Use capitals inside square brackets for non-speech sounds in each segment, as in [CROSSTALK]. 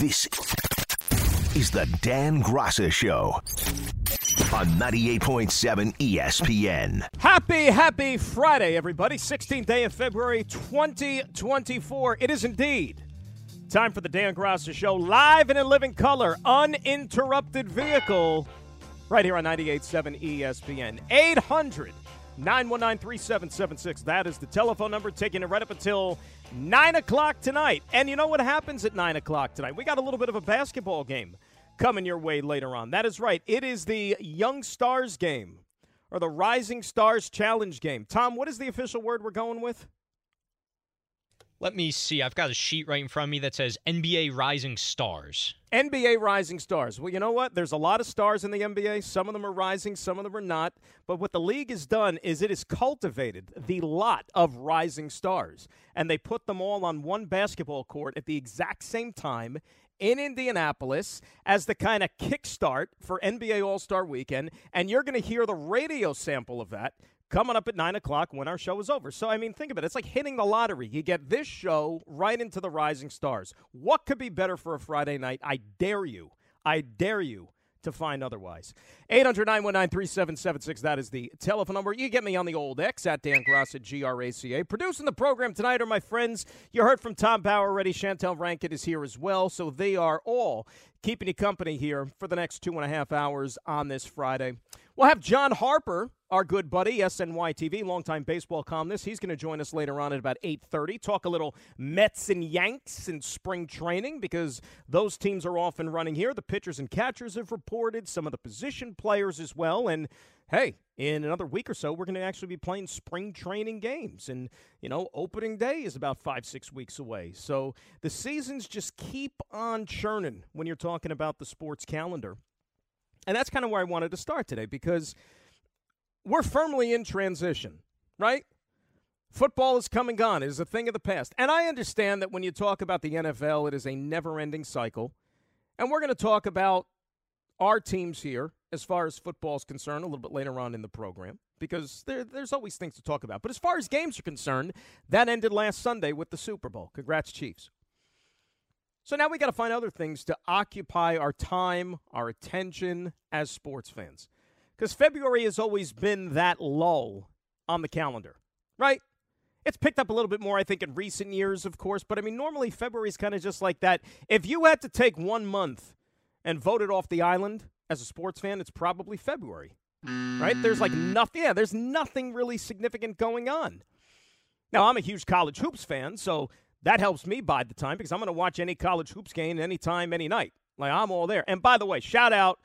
This is the Dan Graca Show on 98.7 ESPN. Happy, happy Friday, everybody. 16th day of February 2024. It is indeed time for the Dan Graca Show, live and in living color, uninterrupted vehicle, right here on 98.7 ESPN. 800 919 3776. That is the telephone number, taking it right up until 9 o'clock tonight. And you know what happens at 9 o'clock tonight? We got a little bit of a basketball game coming your way later on. That is right. It is the Young Stars game or the Rising Stars Challenge game. Tom, what is the official word we're going with? Let me see. I've got a sheet right in front of me that says NBA Rising Stars. NBA Rising Stars. Well, you know what? There's a lot of stars in the NBA. Some of them are rising, some of them are not. But what the league has done is it has cultivated the lot of rising stars. And they put them all on one basketball court at the exact same time in Indianapolis as the kind of kickstart for NBA All Star Weekend. And you're going to hear the radio sample of that coming up at 9 o'clock when our show is over. So, I mean, think of it. It's like hitting the lottery. You get this show right into the Rising Stars. What could be better for a Friday night? I dare you. I dare you to find otherwise. 800 919 That is the telephone number. You get me on the old X at Dan Graca at G R A C A. Producing the program tonight are my friends. You heard from Tom Power already. Chantel Rankin is here as well. So they are all keeping you company here for the next two and a half hours on this Friday. We'll have John Harper, our good buddy, SNY TV, longtime baseball columnist. He's going to join us later on at about 8.30, talk a little Mets and Yanks in spring training because those teams are off and running here. The pitchers and catchers have reported, some of the position players as well. And, hey, in another week or so, we're going to actually be playing spring training games. And, you know, opening day is about five, six weeks away. So the seasons just keep on churning when you're talking about the sports calendar. And that's kind of where I wanted to start today because we're firmly in transition, right? Football is come and gone. It is a thing of the past. And I understand that when you talk about the NFL, it is a never ending cycle. And we're going to talk about our teams here as far as football is concerned a little bit later on in the program because there, there's always things to talk about. But as far as games are concerned, that ended last Sunday with the Super Bowl. Congrats, Chiefs. So now we got to find other things to occupy our time, our attention as sports fans. Because February has always been that lull on the calendar, right? It's picked up a little bit more, I think, in recent years, of course. But I mean, normally February is kind of just like that. If you had to take one month and vote it off the island as a sports fan, it's probably February, right? There's like nothing, yeah, there's nothing really significant going on. Now, I'm a huge college hoops fan, so that helps me bide the time because I'm going to watch any college hoops game anytime, any night. Like, I'm all there. And by the way, shout out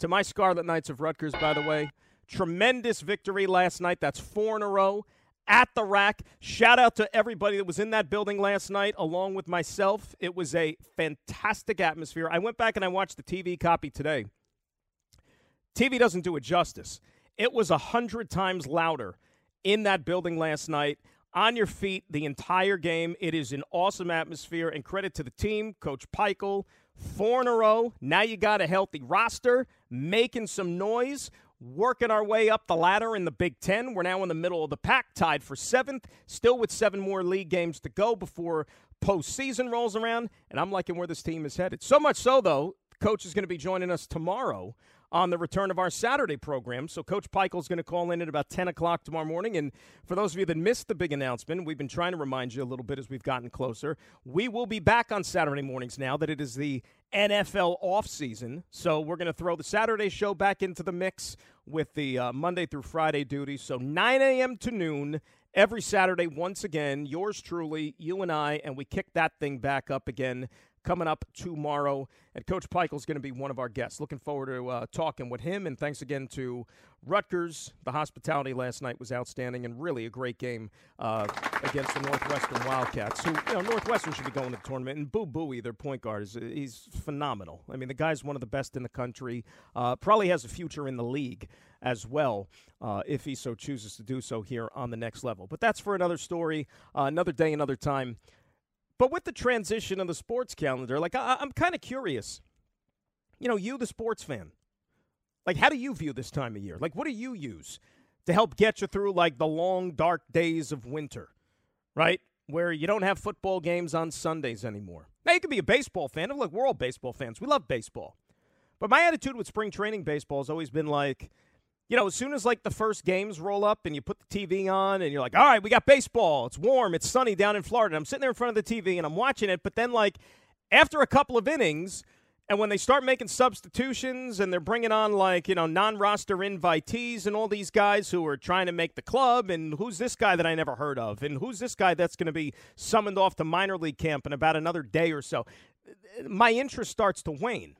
to my Scarlet Knights of Rutgers, by the way. Tremendous victory last night. That's four in a row at the rack. Shout out to everybody that was in that building last night, along with myself. It was a fantastic atmosphere. I went back and I watched the TV copy today. TV doesn't do it justice. It was a hundred times louder in that building last night on your feet the entire game. It is an awesome atmosphere, and credit to the team, Coach Pikiell. Four in a row. Now you got a healthy roster, making some noise, working our way up the ladder in the Big Ten. We're now in the middle of the pack, tied for seventh, still with seven more league games to go before postseason rolls around. And I'm liking where this team is headed. So much so, though, Coach is going to be joining us tomorrow on the return of our Saturday program. So Coach is going to call in at about 10 o'clock tomorrow morning. And for those of you that missed the big announcement, we've been trying to remind you a little bit as we've gotten closer. We will be back on Saturday mornings now that it is the NFL offseason. So we're going to throw the Saturday show back into the mix with the uh, Monday through Friday duties. So 9 a.m. to noon every Saturday, once again, yours truly, you and I, and we kick that thing back up again coming up tomorrow. And Coach Pikiell is going to be one of our guests. Looking forward to uh, talking with him. And thanks again to Rutgers. The hospitality last night was outstanding and really a great game uh, against the Northwestern Wildcats. Who, you know, Northwestern should be going to the tournament. And Boo Buie, their point guard, is he's phenomenal. I mean, the guy's one of the best in the country. Uh, probably has a future in the league as well, uh, if he so chooses to do so here on the next level. But that's for another story, uh, another day, another time. But with the transition of the sports calendar, like I, I'm kind of curious. You know, you, the sports fan, like how do you view this time of year? Like, what do you use to help get you through like the long, dark days of winter? Right? where you don't have football games on Sundays anymore. Now, you can be a baseball fan. Look, we're all baseball fans. We love baseball. But my attitude with spring training baseball has always been like, you know, as soon as like the first games roll up and you put the TV on and you're like, all right, we got baseball. It's warm. It's sunny down in Florida. I'm sitting there in front of the TV and I'm watching it. But then, like, after a couple of innings, and when they start making substitutions and they're bringing on like, you know, non-roster invitees and all these guys who are trying to make the club and who's this guy that I never heard of and who's this guy that's going to be summoned off to minor league camp in about another day or so, my interest starts to wane.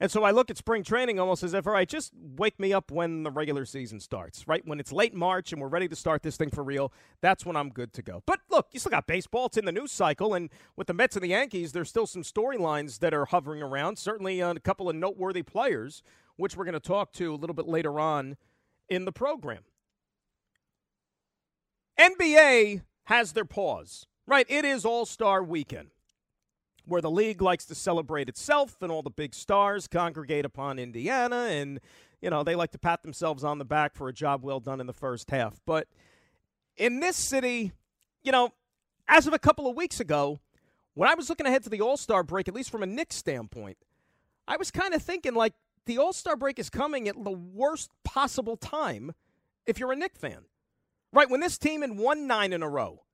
And so I look at spring training almost as if, all right, just wake me up when the regular season starts, right? When it's late March and we're ready to start this thing for real, that's when I'm good to go. But look, you still got baseball. It's in the news cycle. And with the Mets and the Yankees, there's still some storylines that are hovering around. Certainly a couple of noteworthy players, which we're going to talk to a little bit later on in the program. NBA has their pause, right? It is All Star weekend where the league likes to celebrate itself and all the big stars congregate upon Indiana and you know they like to pat themselves on the back for a job well done in the first half. But in this city you know as of a couple of weeks ago when I was looking ahead to the All-Star break at least from a Knicks standpoint I was kind of thinking like the All-Star break is coming at the worst possible time if you're a Knicks fan. Right when this team had won 9 in a row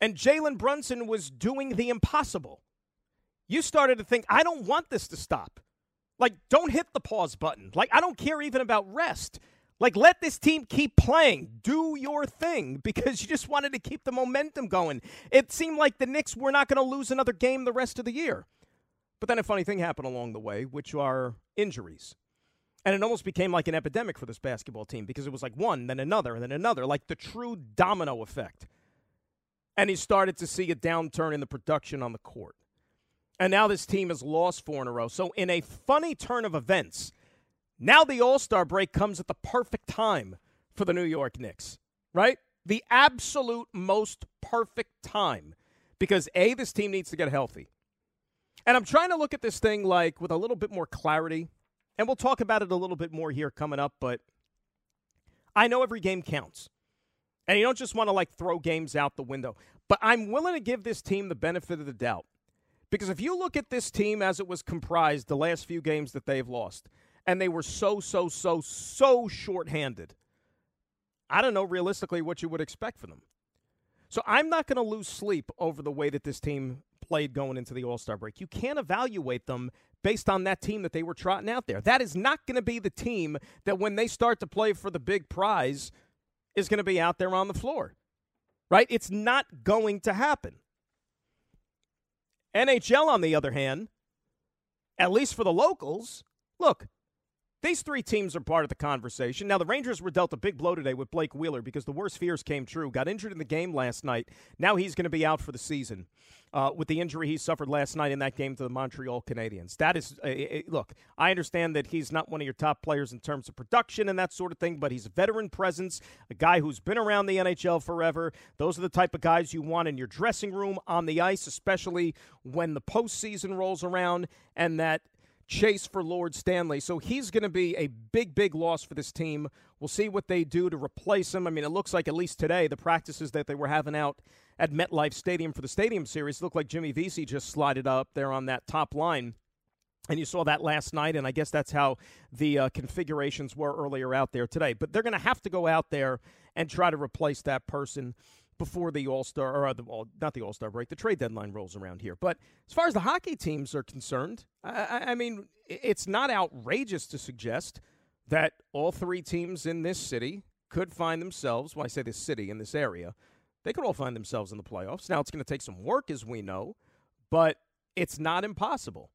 and Jalen Brunson was doing the impossible you started to think, I don't want this to stop. Like, don't hit the pause button. Like, I don't care even about rest. Like, let this team keep playing. Do your thing [LAUGHS] because you just wanted to keep the momentum going. It seemed like the Knicks were not going to lose another game the rest of the year. But then a funny thing happened along the way, which are injuries. And it almost became like an epidemic for this basketball team because it was like one, then another, and then another, like the true domino effect. And he started to see a downturn in the production on the court. And now this team has lost four in a row. So, in a funny turn of events, now the All Star break comes at the perfect time for the New York Knicks, right? The absolute most perfect time because A, this team needs to get healthy. And I'm trying to look at this thing like with a little bit more clarity. And we'll talk about it a little bit more here coming up, but I know every game counts. And you don't just want to like throw games out the window. But I'm willing to give this team the benefit of the doubt because if you look at this team as it was comprised the last few games that they've lost, and they were so, so, so, so shorthanded, I don't know realistically what you would expect from them. So I'm not going to lose sleep over the way that this team played going into the All Star break. You can't evaluate them based on that team that they were trotting out there. That is not going to be the team that when they start to play for the big prize is going to be out there on the floor. Right? It's not going to happen. NHL, on the other hand, at least for the locals, look, these three teams are part of the conversation. Now, the Rangers were dealt a big blow today with Blake Wheeler because the worst fears came true. Got injured in the game last night. Now he's going to be out for the season uh, with the injury he suffered last night in that game to the Montreal Canadiens. That is, uh, uh, look, I understand that he's not one of your top players in terms of production and that sort of thing, but he's a veteran presence, a guy who's been around the NHL forever. Those are the type of guys you want in your dressing room, on the ice, especially when the postseason rolls around and that chase for Lord Stanley. So he's going to be a big, big loss for this team. We'll see what they do to replace him. I mean, it looks like at least today, the practices that they were having out at MetLife Stadium for the Stadium Series looked like Jimmy Vesey just slided up there on that top line. And you saw that last night, and I guess that's how the uh, configurations were earlier out there today. But they're going to have to go out there and try to replace that person before the All Star or uh, the, well, not the All Star break, the trade deadline rolls around here. But as far as the hockey teams are concerned, I, I mean, it's not outrageous to suggest that all three teams in this city could find themselves. Well, I say this city in this area, they could all find themselves in the playoffs. Now it's going to take some work, as we know, but it's not impossible.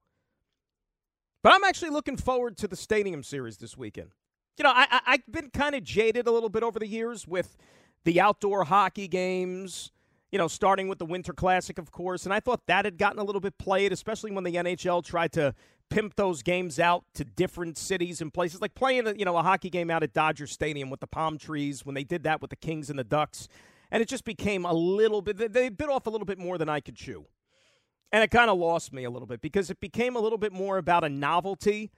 But I'm actually looking forward to the Stadium Series this weekend. You know, I, I, have been kind of jaded a little bit over the years with the outdoor hockey games, you know, starting with the Winter Classic, of course. And I thought that had gotten a little bit played, especially when the NHL tried to pimp those games out to different cities and places, like playing, you know, a hockey game out at Dodger Stadium with the palm trees when they did that with the Kings and the Ducks. And it just became a little bit, they bit off a little bit more than I could chew. And it kind of lost me a little bit because it became a little bit more about a novelty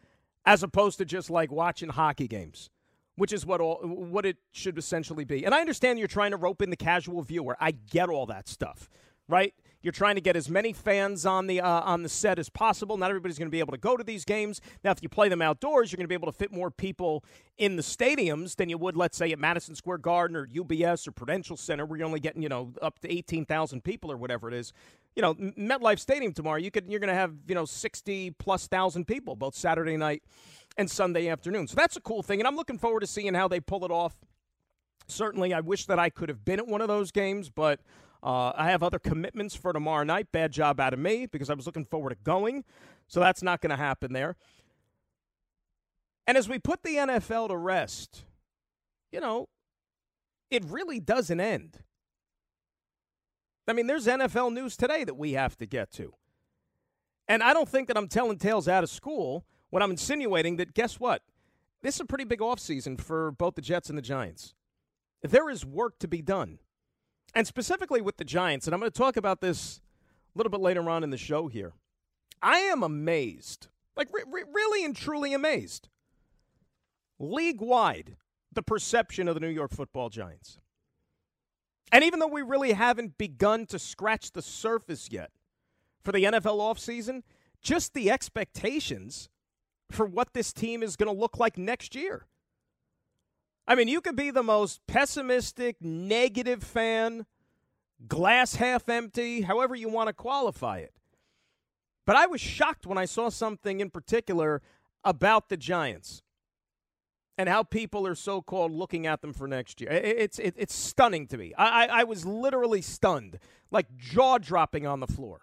as opposed to just like watching hockey games which is what all, what it should essentially be. And I understand you're trying to rope in the casual viewer. I get all that stuff, right? You're trying to get as many fans on the uh, on the set as possible. Not everybody's going to be able to go to these games. Now, if you play them outdoors, you're going to be able to fit more people in the stadiums than you would, let's say, at Madison Square Garden or UBS or Prudential Center, where you're only getting you know up to eighteen thousand people or whatever it is. You know, MetLife Stadium tomorrow, you could you're going to have you know sixty plus thousand people both Saturday night and Sunday afternoon. So that's a cool thing, and I'm looking forward to seeing how they pull it off. Certainly, I wish that I could have been at one of those games, but uh, I have other commitments for tomorrow night. Bad job out of me because I was looking forward to going. So that's not going to happen there. And as we put the NFL to rest, you know, it really doesn't end. I mean, there's NFL news today that we have to get to. And I don't think that I'm telling tales out of school when I'm insinuating that, guess what? This is a pretty big offseason for both the Jets and the Giants. There is work to be done and specifically with the Giants, and I'm going to talk about this a little bit later on in the show here. I am amazed, like re- re- really and truly amazed, league wide, the perception of the New York football Giants. And even though we really haven't begun to scratch the surface yet for the NFL offseason, just the expectations for what this team is going to look like next year. I mean, you could be the most pessimistic, negative fan, glass half empty, however you want to qualify it. But I was shocked when I saw something in particular about the Giants and how people are so called looking at them for next year. It's, it's stunning to me. I, I, I was literally stunned, like jaw dropping on the floor.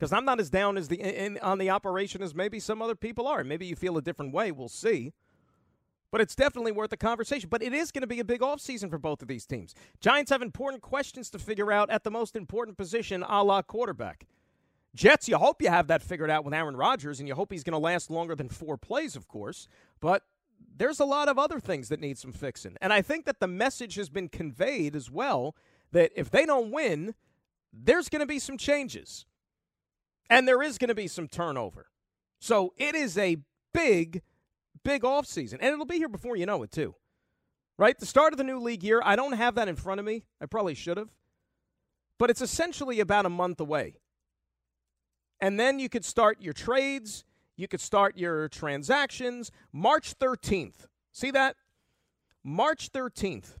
Because I'm not as down as the in, on the operation as maybe some other people are. Maybe you feel a different way. We'll see but it's definitely worth a conversation. But it is going to be a big offseason for both of these teams. Giants have important questions to figure out at the most important position, a la quarterback. Jets, you hope you have that figured out with Aaron Rodgers, and you hope he's going to last longer than four plays, of course. But there's a lot of other things that need some fixing. And I think that the message has been conveyed as well that if they don't win, there's going to be some changes. And there is going to be some turnover. So it is a big big offseason. And it'll be here before you know it, too. Right? The start of the new league year, I don't have that in front of me. I probably should have. But it's essentially about a month away. And then you could start your trades, you could start your transactions. March 13th. See that? March 13th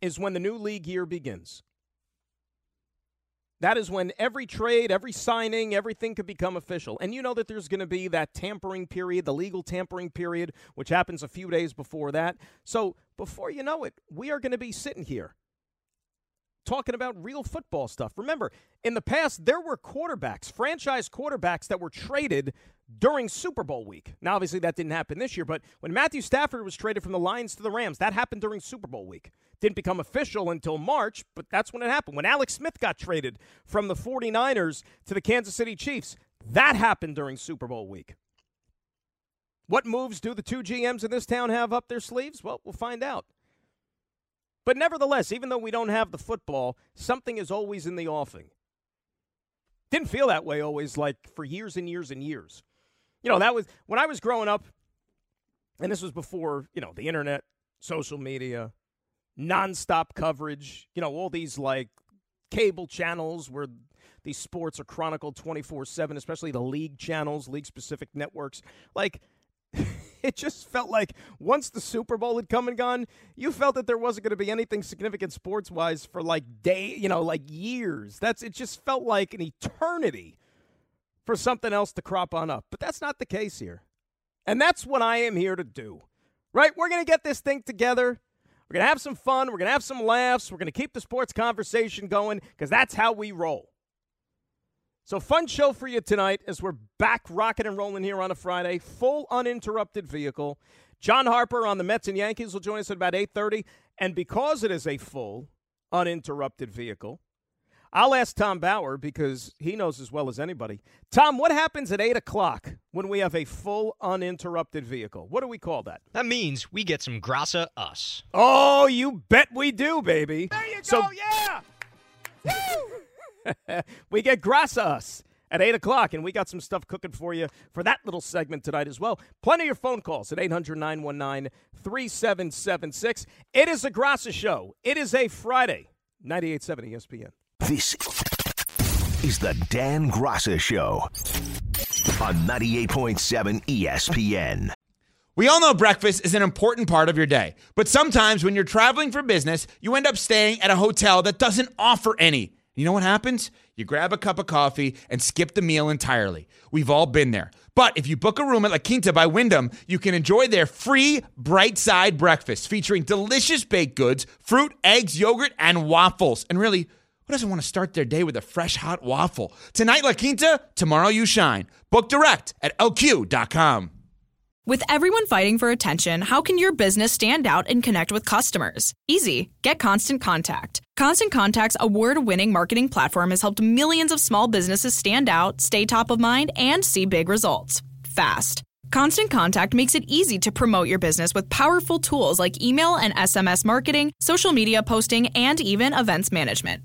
is when the new league year begins. That is when every trade, every signing, everything could become official. And you know that there's going to be that tampering period, the legal tampering period, which happens a few days before that. So before you know it, we are going to be sitting here talking about real football stuff. Remember, in the past, there were quarterbacks, franchise quarterbacks that were traded during Super Bowl week. Now, obviously, that didn't happen this year, but when Matthew Stafford was traded from the Lions to the Rams, that happened during Super Bowl week. Didn't become official until March, but that's when it happened. When Alex Smith got traded from the 49ers to the Kansas City Chiefs, that happened during Super Bowl week. What moves do the two GMs in this town have up their sleeves? Well, we'll find out. But nevertheless, even though we don't have the football, something is always in the offing. Didn't feel that way always, like for years and years and years. You know, that was when I was growing up, and this was before, you know, the internet, social media, nonstop coverage, you know, all these like cable channels where these sports are chronicled 24 7, especially the league channels, league specific networks. Like, [LAUGHS] it just felt like once the Super Bowl had come and gone, you felt that there wasn't going to be anything significant sports wise for like day, you know, like years. That's it. Just felt like an eternity for something else to crop on up. But that's not the case here, and that's what I am here to do. Right? We're going to get this thing together. We're going to have some fun. We're going to have some laughs. We're going to keep the sports conversation going because that's how we roll. So, fun show for you tonight as we're back rocking and rolling here on a Friday. Full uninterrupted vehicle. John Harper on the Mets and Yankees will join us at about 8:30, and because it is a full uninterrupted vehicle, I'll ask Tom Bauer because he knows as well as anybody. Tom, what happens at 8 o'clock when we have a full uninterrupted vehicle? What do we call that? That means we get some grasa us. Oh, you bet we do, baby. There you so, go, yeah! [LAUGHS] we get grasa us. at 8 o'clock. And we got some stuff cooking for you for that little segment tonight as well. Plenty of your phone calls at 800 919 3776. It is a Graca show. It is a Friday, 98.7 ESPN. This is the Dan Graca Show on 98.7 ESPN. We all know breakfast is an important part of your day, but sometimes when you're traveling for business, you end up staying at a hotel that doesn't offer any. You know what happens? You grab a cup of coffee and skip the meal entirely. We've all been there. But if you book a room at La Quinta by Wyndham, you can enjoy their free bright side breakfast featuring delicious baked goods, fruit, eggs, yogurt, and waffles. And really, who doesn't want to start their day with a fresh hot waffle? Tonight, La Quinta, tomorrow, you shine. Book direct at lq.com. With everyone fighting for attention, how can your business stand out and connect with customers? Easy. Get Constant Contact. Constant Contact's award winning marketing platform has helped millions of small businesses stand out, stay top of mind, and see big results fast. Constant Contact makes it easy to promote your business with powerful tools like email and SMS marketing, social media posting, and even events management.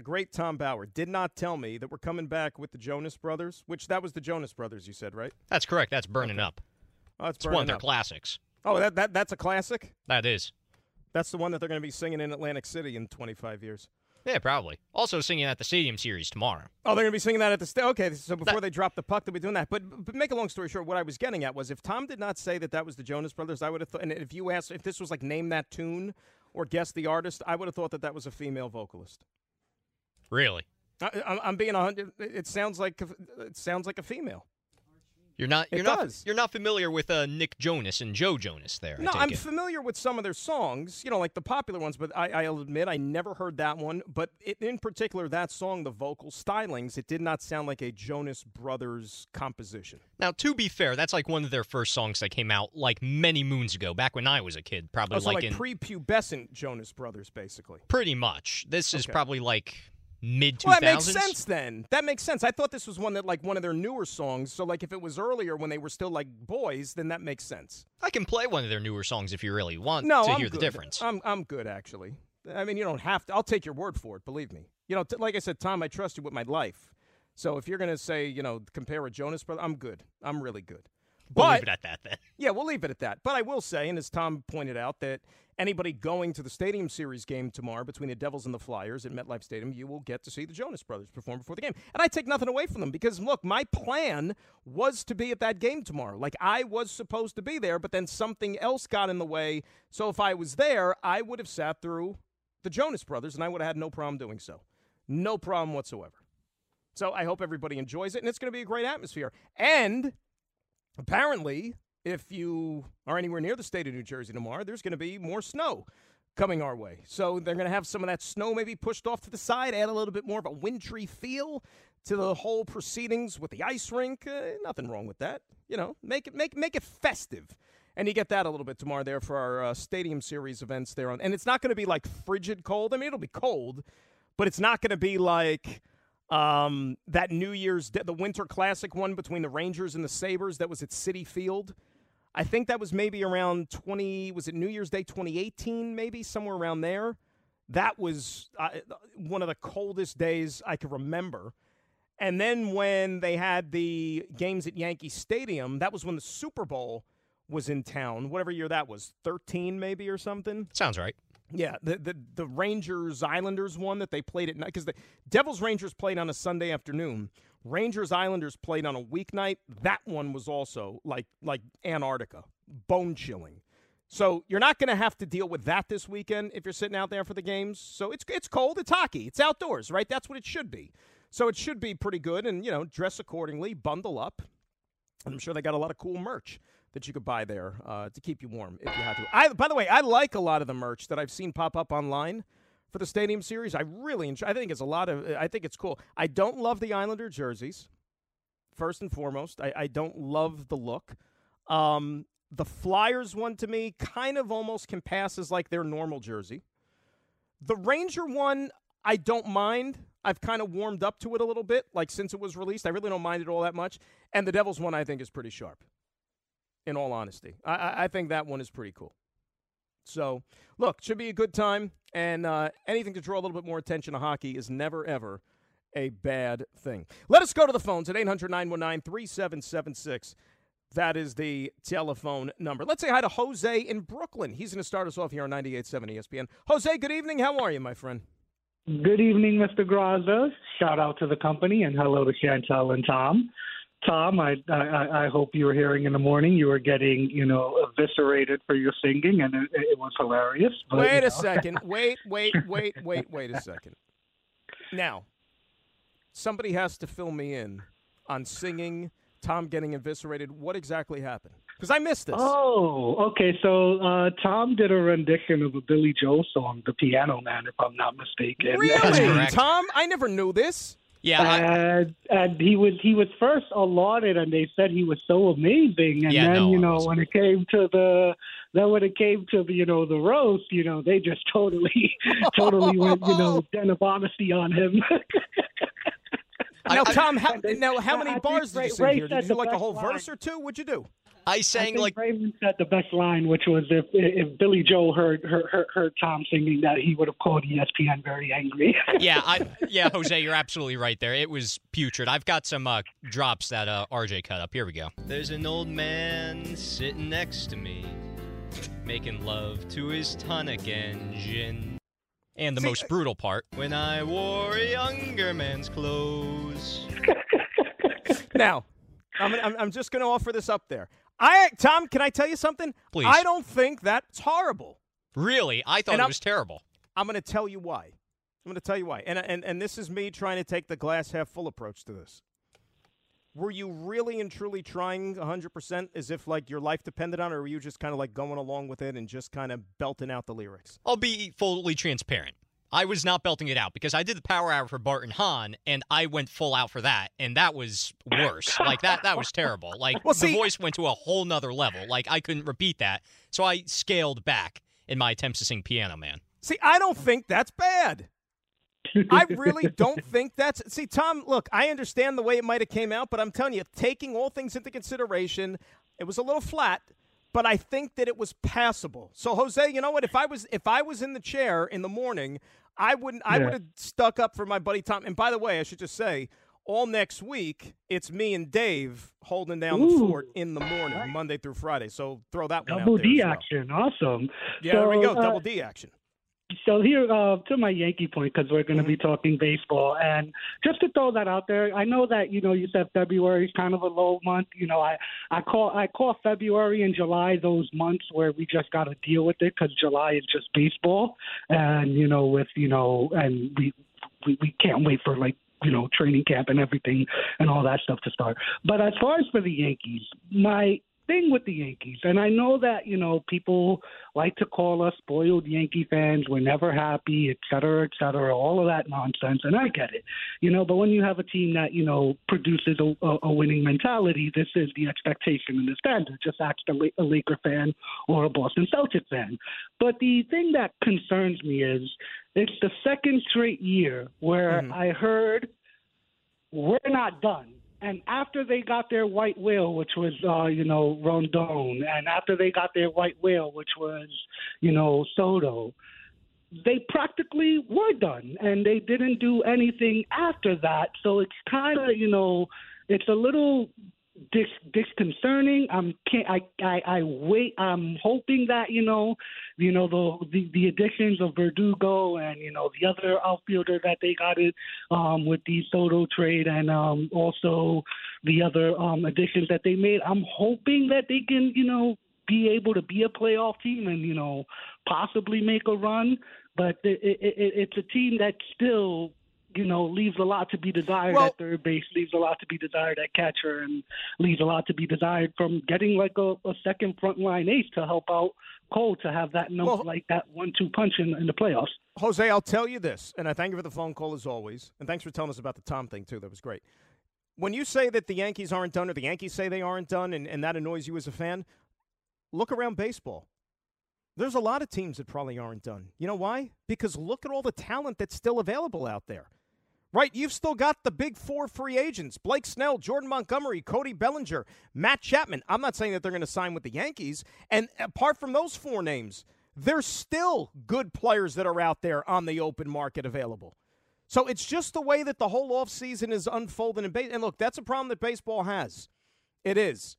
the great Tom Bauer did not tell me that we're coming back with the Jonas Brothers, which that was the Jonas Brothers you said, right? That's correct. That's burning Okay. up. Oh, it's, It's one of their up. classics. Oh, that, that that's a classic. That is. That's the one that they're going to be singing in Atlantic City in 25 years. Yeah, probably. Also singing at the Stadium Series tomorrow. Oh, they're going to be singing that at the sta- okay. So before That- they drop the puck, they'll be doing that. But but make a long story short, what I was getting at was if Tom did not say that that was the Jonas Brothers, I would have thought. And if you asked if this was like name that tune or guess the artist, I would have thought that that was a female vocalist. Really? I, I'm, I'm being a hundred. It sounds like a- it sounds like a female. You're not. It You're not. does. You're not familiar with uh, Nick Jonas and Joe Jonas there. I No, I'm it. familiar with some of their songs, you know, like the popular ones, but I, I'll admit I never heard that one. But it, in particular, that song, the vocal stylings, it did not sound like a Jonas Brothers composition. Now, to be fair, that's like one of their first songs that came out like many moons ago, back when I was a kid, probably Also, like, like, in prepubescent Jonas Brothers, basically. pretty much. This is probably like mid 2000s. Well, that makes sense then. That makes sense. I thought this was one that, like, one of their newer songs. So, like, if it was earlier when they were still like boys, then that makes sense. I can play one of their newer songs if you really want No, to I'm hear good. the difference. I'm I'm good actually. I mean, you don't have to. I'll take your word for it. Believe me. You know, t- like I said, Tom, I trust you with my life. So if you're gonna say, you know, compare a Jonas brother, I'm good. I'm really good. we'll but leave it at that then. yeah, we'll leave it at that. But I will say, and as Tom pointed out, that anybody going to the Stadium Series game tomorrow between the Devils and the Flyers at MetLife Stadium, you will get to see the Jonas Brothers perform before the game. And I take nothing away from them because, look, my plan was to be at that game tomorrow. Like, I was supposed to be there, but then something else got in the way. So if I was there, I would have sat through the Jonas Brothers, and I would have had no problem doing so. No problem whatsoever. So I hope everybody enjoys it, and it's going to be a great atmosphere. And apparently, if you are anywhere near the state of New Jersey tomorrow, there's going to be more snow coming our way. So they're going to have some of that snow maybe pushed off to the side, add a little bit more of a wintry feel to the whole proceedings with the ice rink. Uh, nothing wrong with that. You know, make it make make it festive. And you get that a little bit tomorrow there for our uh, stadium series events there on. And it's not going to be like frigid cold. I mean, it'll be cold, but it's not going to be like Um, that New Year's, the Winter Classic one between the Rangers and the Sabres that was at Citi Field. I think that was maybe around 20, was it New Year's Day 2018, maybe somewhere around there? That was uh, one of the coldest days I could remember. And then when they had the games at Yankee Stadium, that was when the Super Bowl was in town, whatever year that was, 13 maybe or something. Sounds right. Yeah, the the, the Rangers Islanders one that they played at night because the Devils Rangers played on a Sunday afternoon. Rangers Islanders played on a weeknight. That one was also like like Antarctica, bone chilling. So you're not going to have to deal with that this weekend if you're sitting out there for the games. So it's it's cold, it's hockey, it's outdoors, right? That's what it should be. So it should be pretty good, and you know, dress accordingly, bundle up. I'm sure they got a lot of cool merch that you could buy there uh, to keep you warm if you had to. I, by the way, I like a lot of the merch that I've seen pop up online for the Stadium Series. I really enjoy. I think it's a lot of. I think it's cool. I don't love the Islander jerseys. First and foremost, I, I don't love the look. Um, the Flyers one to me kind of almost can pass as like their normal jersey. The Ranger one, I don't mind. I've kind of warmed up to it a little bit, like since it was released. I really don't mind it all that much. And the Devils one, I think, is pretty sharp in all honesty. I, I think that one is pretty cool. So, look, should be a good time, and uh, anything to draw a little bit more attention to hockey is never, ever a bad thing. Let us go to the phones at 800 919 3776. That is the telephone number. Let's say hi to Jose in Brooklyn. He's going to start us off here on 98.7 ESPN. Jose, good evening. How are you, my friend? Good evening, Mr. Graca. Shout out to the company and hello to Chantel and Tom. Tom, I, I I hope you were hearing in the morning. You were getting, you know, eviscerated for your singing, and it, it was hilarious. But, wait a know. second. [LAUGHS] Wait, wait, wait, wait, wait a second. Now, somebody has to fill me in on singing. Tom getting eviscerated. What exactly happened? Because I missed this. Oh, okay. So uh, Tom did a rendition of a Billy Joel song, "The Piano Man," if I'm not mistaken. Really, Tom? I never knew this. Yeah, and, and he was he was first lauded, and they said he was so amazing. And yeah, then no, you know when it came to the then when it came to the you know the roast, you know they just totally [LAUGHS] totally went you know [LAUGHS] den of honesty on him. now, Tom, how, now how many bars did you sing here? Did you do like a whole verse or two? What'd you do? I sang I like Raymond said the best line, which was if if Billy Joel heard heard, heard Tom singing that, he would have called ESPN very angry. [LAUGHS] yeah, I, [LAUGHS] yeah, Jose, you're absolutely right there. It was putrid. I've got some uh, drops that uh, RJ cut up. Here we go. There's an old man sitting next to me, making love to his tonic engine. And the See, most brutal part, when I wore a younger man's clothes. [LAUGHS] now, I'm, I'm, I'm just going to offer this up there. I Tom, can I tell you something? Please. I don't think that's horrible. Really? I thought and it I'm, was terrible. I'm going to tell you why. I'm going to tell you why. And, and and this is me trying to take the glass half full approach to this. Were you really and truly trying 100% as if like your life depended on it or were you just kind of like going along with it and just kind of belting out the lyrics? I'll be fully transparent. I was not belting it out because I did the power hour for Bart and Hahn, and I went full out for that, and that was worse. like that, that was terrible. Like well, see, the voice went to a whole nother level. Like I couldn't repeat that, so I scaled back in my attempts to sing Piano Man. See, I don't think that's bad. I really [LAUGHS] don't think that's. See, Tom, look, I understand the way it might have came out, but I'm telling you, taking all things into consideration, it was a little flat but I think that it was passable. So Jose, you know what? If I was if I was in the chair in the morning, I wouldn't. I would have stuck up for my buddy Tom. And by the way, I should just say, all next week, it's me and Dave holding down Ooh. the fort in the morning, Monday through Friday. So throw that one Double D well. action, awesome. Yeah, so, there we go, uh, double D action so here uh, to my Yankee point because we're going to mm-hmm. be talking baseball, and just to throw that out there, I know that you know you said February is kind of a low month. You know, I I call I call February and July those months where we just got to deal with it because July is just baseball, and you know with you know and we we, we can't wait for like you know training camp and everything and all that stuff to start. But as far as for the Yankees, my thing with the Yankees. And I know that, you know, people like to call us spoiled Yankee fans. We're never happy, et cetera, et cetera, all of that nonsense. And I get it, you know, but when you have a team that, you know, produces a, a, a winning mentality, this is the expectation and the standard. Just ask a, a Laker fan or a Boston Celtic fan. But the thing that concerns me is it's the second straight year where mm-hmm. I heard we're not done. And after they got their white whale, which was, uh, you know, Rondon, and after they got their white whale, which was, you know, Soto, they practically were done, and they didn't do anything after that. So it's kind of, you know, it's a little dis- disconcerting. I'm can't I, I I wait. I'm hoping that you know, you know the the, the additions of Verdugo and you know the other outfielder that they got it um, with the Soto trade and um, also the other um, additions that they made. I'm hoping that they can you know be able to be a playoff team and you know possibly make a run. But it, it, it, it's a team that still you know, leaves a lot to be desired Well- at third base, leaves a lot to be desired at catcher, and leaves a lot to be desired from getting like a, a second front line ace to help out Cole to have that number, Well- like that one two punch in, in the playoffs. Jose, I'll tell you this, and I thank you for the phone call as always, and thanks for telling us about the Tom thing too. That was great. When you say that the Yankees aren't done, or the Yankees say they aren't done, and, and that annoys you as a fan, look around baseball. There's a lot of teams that probably aren't done. You know why? Because look at all the talent that's still available out there. Right? You've still got the big four free agents Blake Snell, Jordan Montgomery, Cody Bellinger, Matt Chapman. I'm not saying that they're going to sign with the Yankees. And apart from those four names, there's still good players that are out there on the open market available. So it's just the way that the whole offseason is unfolding in base. And look, that's a problem that baseball has. It is.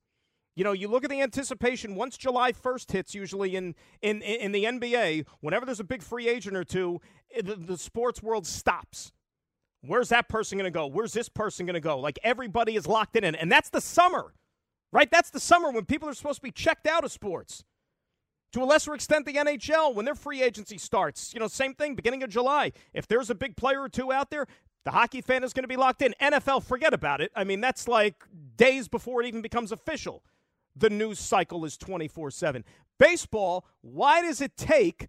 You know, you look at the anticipation once July 1st hits, usually in, in, in the NBA, whenever there's a big free agent or two, eh, the, the sports world stops. Where's that person going to go? Where's this person going to go? Like everybody is locked in. And that's the summer, right? That's the summer when people are supposed to be checked out of sports. To a lesser extent, the NHL, when their free agency starts, you know, same thing, beginning of July. If there's a big player or two out there, the hockey fan is going to be locked in. NFL, forget about it. I mean, that's like days before it even becomes official. The news cycle is 24 7. Baseball, why does it take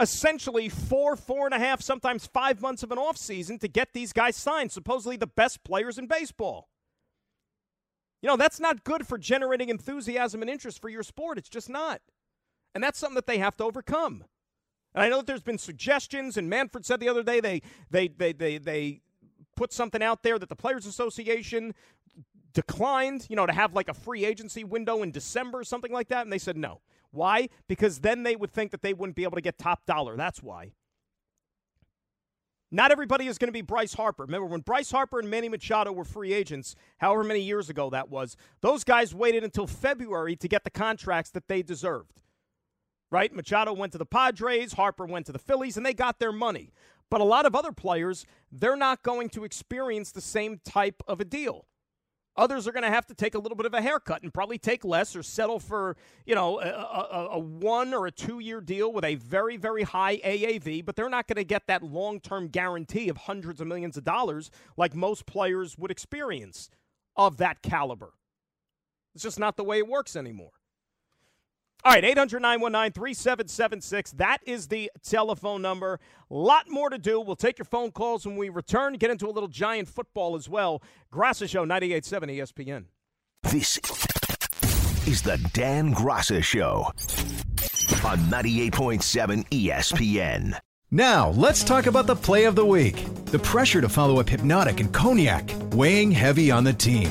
essentially four, four and a half, sometimes five months of an offseason to get these guys signed, supposedly the best players in baseball? You know, that's not good for generating enthusiasm and interest for your sport. It's just not. And that's something that they have to overcome. And I know that there's been suggestions, and Manfred said the other day they they they they they put something out there that the Players Association declined, you know, to have like a free agency window in December something like that, and they said no. Why? Because then they would think that they wouldn't be able to get top dollar. That's why. Not everybody is going to be Bryce Harper. Remember, when Bryce Harper and Manny Machado were free agents, however many years ago that was, those guys waited until February to get the contracts that they deserved. Right? Machado went to the Padres, Harper went to the Phillies, and they got their money. But a lot of other players, they're not going to experience the same type of a deal. Others are going to have to take a little bit of a haircut and probably take less or settle for, you know, a, a, a one or a two year deal with a very, very high AAV, but they're not going to get that long term guarantee of hundreds of millions of dollars like most players would experience of that caliber. It's just not the way it works anymore. All right, 800 919 3776. That is the telephone number. A lot more to do. We'll take your phone calls when we return. Get into a little giant football as well. Graca Show, 98.7 ESPN. This is the Dan Graca Show on 98.7 ESPN. Now, let's talk about the play of the week. The pressure to follow up Hpnotiq and Cognac, weighing heavy on the team.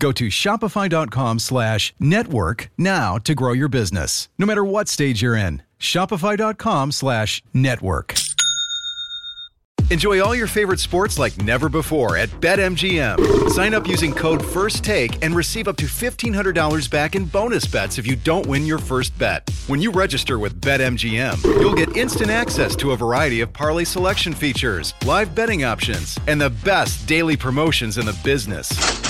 Go to shopify.com slash network now to grow your business, no matter what stage you're in. Shopify.com slash network. Enjoy all your favorite sports like never before at BetMGM. Sign up using code FIRSTTAKE and receive up to $1,500 back in bonus bets if you don't win your first bet. When you register with BetMGM, you'll get instant access to a variety of parlay selection features, live betting options, and the best daily promotions in the business.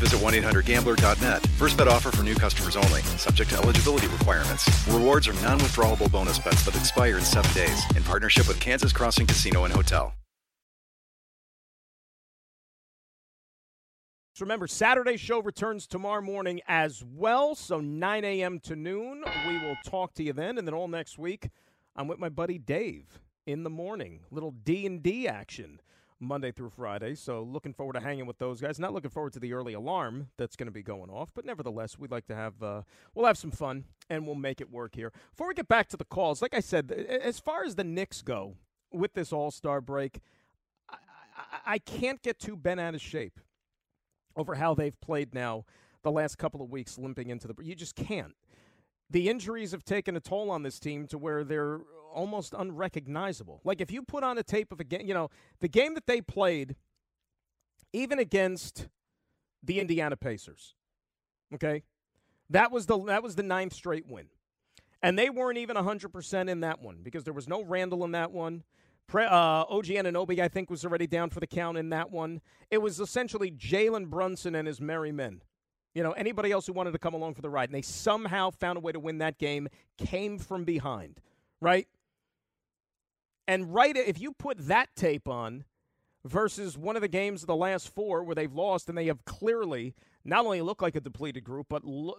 visit 1-800-GAMBLER.net. First bet offer for new customers only. Subject to eligibility requirements. Rewards are non-withdrawable bonus bets that expire in seven days. In partnership with Kansas Crossing Casino and Hotel. Remember, Saturday show returns tomorrow morning as well. So 9 a.m. to noon. We will talk to you then, and then all next week, I'm with my buddy Dave in the morning. Little D and D action Monday through Friday. So looking forward to hanging with those guys. Not looking forward to the early alarm that's going to be going off, but nevertheless, we'd like to have uh, we'll have some fun and we'll make it work here. Before we get back to the calls, like I said, as far as the Knicks go with this All Star break, I, I, I can't get too bent out of shape over how they've played now the last couple of weeks limping into the you just can't the injuries have taken a toll on this team to where they're almost unrecognizable like if you put on a tape of a game you know the game that they played even against the Indiana Pacers okay that was the that was the ninth straight win and they weren't even 100% in that one because there was no Randall in that one Pre, uh, OG Anunoby, I think, was already down for the count in that one. It was essentially Jalen Brunson and his merry men. You know, anybody else who wanted to come along for the ride. And they somehow found a way to win that game, came from behind, right? And right, if you put that tape on versus one of the games of the last four where they've lost and they have clearly not only looked like a depleted group, but lo-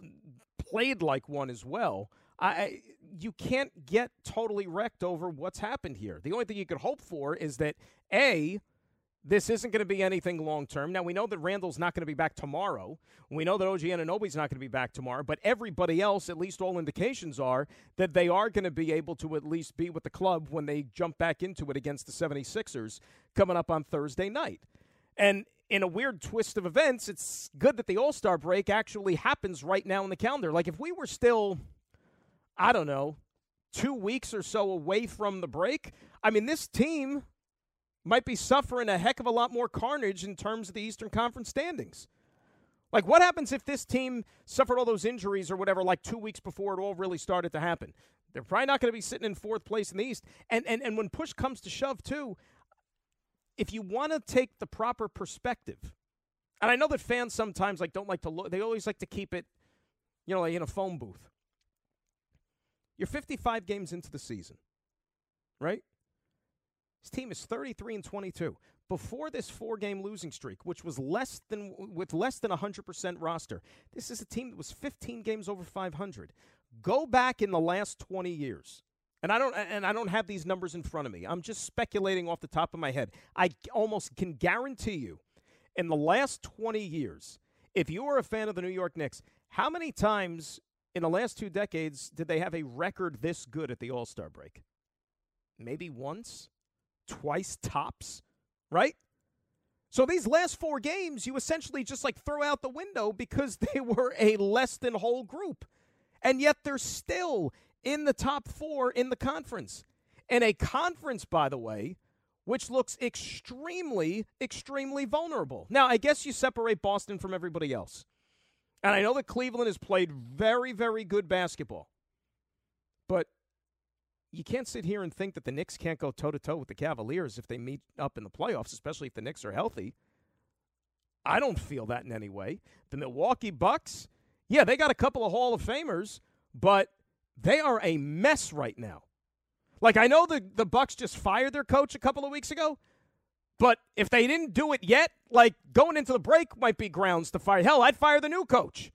played like one as well, I you can't get totally wrecked over what's happened here. The only thing you could hope for is that a this isn't going to be anything long term. Now we know that Randall's not going to be back tomorrow. We know that OG Anunoby's not going to be back tomorrow. But everybody else, at least all indications are that they are going to be able to at least be with the club when they jump back into it against the 76ers coming up on Thursday night. And in a weird twist of events, it's good that the All Star break actually happens right now in the calendar. Like if we were still I don't know, two weeks or so away from the break, I mean, this team might be suffering a heck of a lot more carnage in terms of the Eastern Conference standings. Like, what happens if this team suffered all those injuries or whatever, like two weeks before it all really started to happen? They're probably not going to be sitting in fourth place in the East. And, and, and when push comes to shove, too, if you want to take the proper perspective, and I know that fans sometimes like don't like to look, they always like to keep it, you know, like in a phone booth. You're 55 games into the season, right? His team is 33 and 22. Before this four-game losing streak, which was less than with less than 100% roster, this is a team that was 15 games over 500. Go back in the last 20 years. And I don't and I don't have these numbers in front of me. I'm just speculating off the top of my head. I almost can guarantee you in the last 20 years, if you are a fan of the New York Knicks, how many times in the last two decades did they have a record this good at the All Star break? Maybe once, twice tops, right? So these last four games, you essentially just like throw out the window because [LAUGHS] they were a less than whole group. And yet they're still in the top four in the conference. And a conference, by the way, which looks extremely, extremely vulnerable. Now, I guess you separate Boston from everybody else. And I know that Cleveland has played very, very good basketball. But you can't sit here and think that the Knicks can't go toe to toe with the Cavaliers if they meet up in the playoffs, especially if the Knicks are healthy. I don't feel that in any way. The Milwaukee Bucks, yeah, they got a couple of Hall of Famers, but they are a mess right now. Like I know the the Bucks just fired their coach a couple of weeks ago, but if they didn't do it yet, like going into the break might be grounds to fire. Hell, I'd fire the new coach.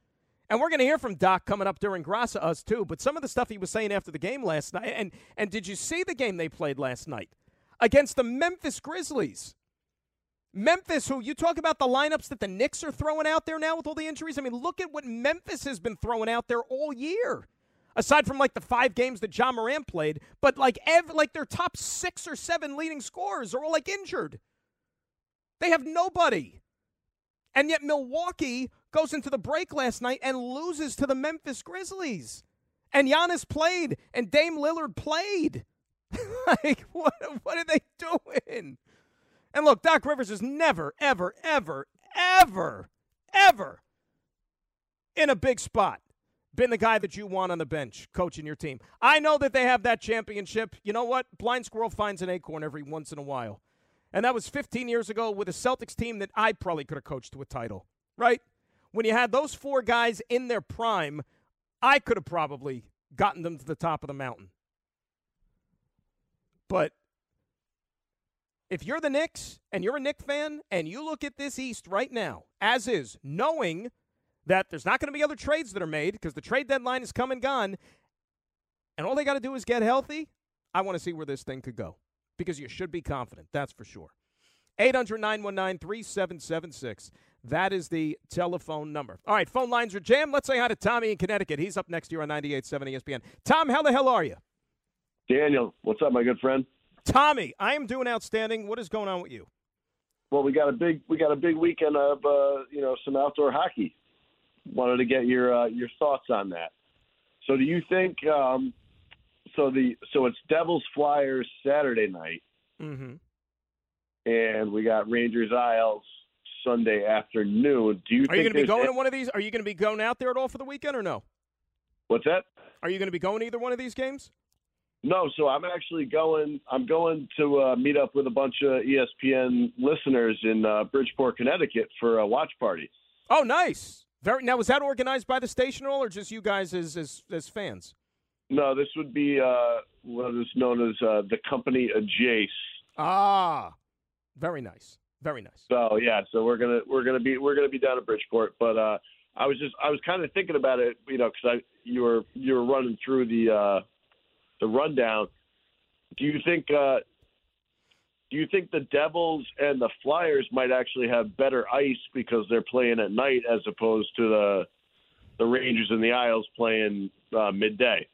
And we're going to hear from Doc coming up during Graca us too. But some of the stuff he was saying after the game last night, and and did you see the game they played last night against the Memphis Grizzlies? Memphis, who you talk about the lineups that the Knicks are throwing out there now with all the injuries. I mean, look at what Memphis has been throwing out there all year. Aside from like the five games that Ja Morant played, but like ev- like their top six or seven leading scorers are all like injured. They have nobody. And yet Milwaukee goes into the break last night and loses to the Memphis Grizzlies. And Giannis played and Dame Lillard played. [LAUGHS] like what what are they doing? And look, Doc Rivers is never, ever, ever, ever, ever in a big spot been the guy that you want on the bench coaching your team. I know that they have that championship. You know what? Blind squirrel finds an acorn every once in a while. And that was 15 years ago with a Celtics team that I probably could have coached to a title, right? When you had those four guys in their prime, I could have probably gotten them to the top of the mountain. But if you're the Knicks and you're a Knick fan and you look at this East right now, as is, knowing that there's not going to be other trades that are made because the trade deadline is come and gone, and all they got to do is get healthy, I want to see where this thing could go because you should be confident. That's for sure. 800 919 3776. That is the telephone number. All right, phone lines are jammed. Let's say hi to Tommy in Connecticut. He's up next year on 98.7 ESPN. Tom, how the hell are you? Daniel, what's up, my good friend? Tommy, I am doing outstanding. What is going on with you? Well, we got a big we got a big weekend of uh, you know some outdoor hockey. Wanted to get your uh, your thoughts on that. So, do you think? Um, so the so it's Devils Flyers Saturday night, Mm-hmm. And we got Rangers Isles Sunday afternoon. Do you Are you going to be going a- to one of these? Are you going to be going out there at all for the weekend or no? What's that? Are you going to be going to either one of these games? No, so I'm actually going. I'm going to uh, meet up with a bunch of ESPN listeners in uh, Bridgeport, Connecticut, for a watch party. Oh, nice. Very now. Was that organized by the station or just you guys as as, as fans? No, this would be uh, what is known as uh, the company Adjace. Ah, very nice. Very nice. So yeah, so we're gonna we're gonna be we're gonna be down at Bridgeport. But uh, I was just I was kind of thinking about it, you know, because I you were you were running through the uh, the rundown. Do you think uh, do you think the Devils and the Flyers might actually have better ice because they're playing at night as opposed to the the Rangers and the Isles playing uh, midday?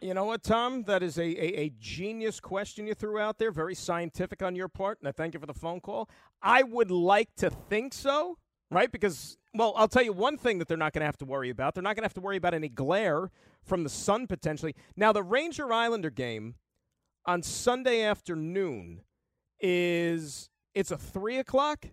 You know what, Tom? That is a, a, a genius question you threw out there. Very scientific on your part, and I thank you for the phone call. I would like to think so, right? Because, well, I'll tell you one thing that they're not going to have to worry about. They're not going to have to worry about any glare from the sun potentially. Now, the Ranger Islander game on Sunday afternoon is it's a three o'clock,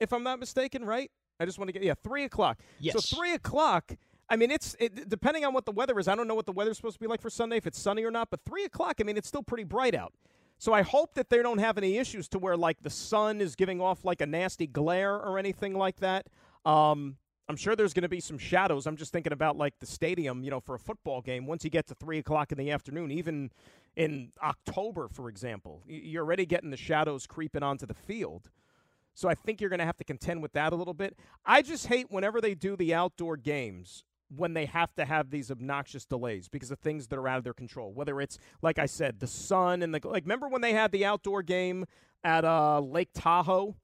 if I'm not mistaken, right? I just want to get yeah, three o'clock. Yes. So three o'clock. I mean, it's it, depending on what the weather is. I don't know what the weather's supposed to be like for Sunday, if it's sunny or not. But three o'clock. I mean, it's still pretty bright out. So I hope that they don't have any issues to where like the sun is giving off like a nasty glare or anything like that. Um, I'm sure there's going to be some shadows. I'm just thinking about like the stadium, you know, for a football game. Once you get to three o'clock in the afternoon, even in October, for example, you're already getting the shadows creeping onto the field. So I think you're going to have to contend with that a little bit. I just hate whenever they do the outdoor games when they have to have these obnoxious delays because of things that are out of their control. Whether it's like I said, the sun and the like. Remember when they had the outdoor game at uh, Lake Tahoe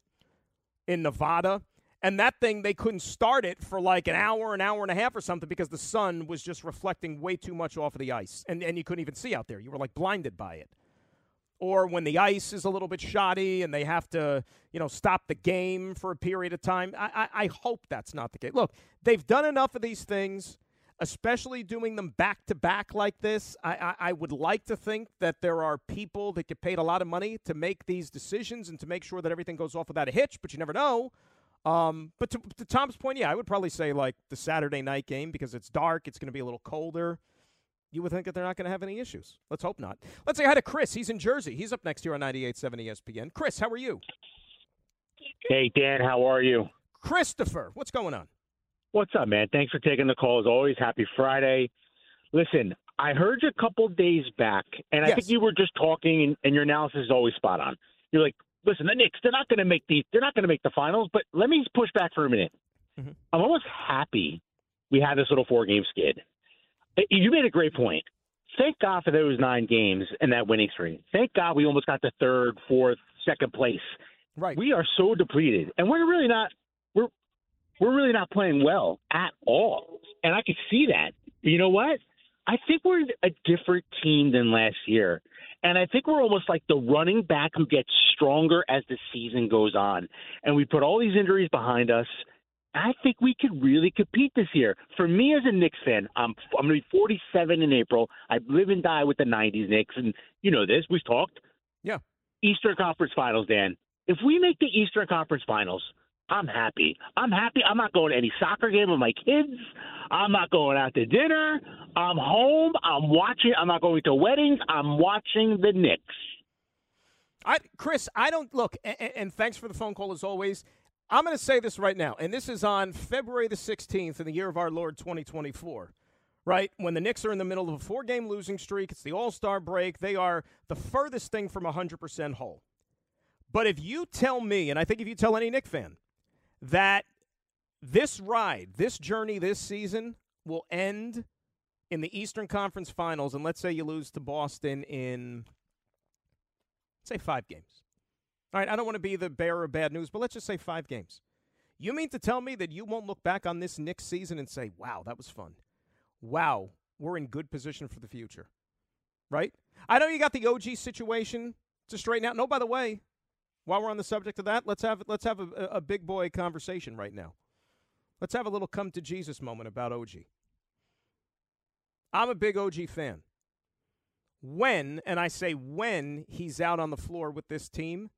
in Nevada? And that thing, they couldn't start it for like an hour, an hour and a half or something because the sun was just reflecting way too much off of the ice. And, and you couldn't even see out there. You were like blinded by it or when the ice is a little bit shoddy and they have to, you know, stop the game for a period of time. I, I, I hope that's not the case. Look, they've done enough of these things, especially doing them back to back like this. I, I, I would like to think that there are people that get paid a lot of money to make these decisions and to make sure that everything goes off without a hitch, but you never know. Um, but to, to Tom's point, yeah, I would probably say like the Saturday night game because it's dark, it's going to be a little colder you would think that they're not going to have any issues. Let's hope not. Let's say hi to Chris. He's in Jersey. He's up next here on 98.7 ESPN. Chris, how are you? Hey, Dan, how are you? Christopher, what's going on? What's up, man? Thanks for taking the call. As always, happy Friday. Listen, I heard you a couple days back, and I Yes. think you were just talking, and, and your analysis is always spot on. You're like, listen, the Knicks, they're not going to make the, they're not going to make the finals. But let me push back for a minute. Mhm. I'm almost happy we had this little four game skid. You made a great point. Thank God for those nine games and that winning streak. Thank God we almost got to third, fourth, second place Right. We are so depleted, and we're really not. We're we're really not playing well at all, and I could see that. You know what? I think we're a different team than last year. And I think we're almost like the running back who gets stronger as the season goes on. And we put all these injuries behind us. I think we could really compete this year. For me as a Knicks fan, I'm I'm going to be 47 in April. I live and die with the 90s Knicks, and you know this. We've talked. Yeah. Eastern Conference Finals, Dan. If we make the Eastern Conference Finals, I'm happy. I'm happy. I'm not going to any soccer game with my kids. I'm not going out to dinner. I'm home. I'm watching. I'm not going to weddings. I'm watching the Knicks. I, Chris, I don't look, and, and thanks for the phone call as always. I'm going to say this right now, and this is on February the 16th in the year of our Lord 2024, right? When the Knicks are in the middle of a four game losing streak, it's the All Star break. They are the furthest thing from 100% whole. But if you tell me, and I think if you tell any Knick fan, that this ride, this journey this season will end in the Eastern Conference Finals, and let's say you lose to Boston in, say, five games. All right, I don't want to be the bearer of bad news, but let's just say five games. You mean to tell me that you won't look back on this Knicks season and say, wow, that was fun? Wow, we're in good position for the future. Right? I know you got the OG situation to straighten out. No, by the way, while we're on the subject of that, let's have let's have a, a big boy conversation right now. Let's have a little come to Jesus moment about OG. I'm a big OG fan. When, and I say when, he's out on the floor with this team,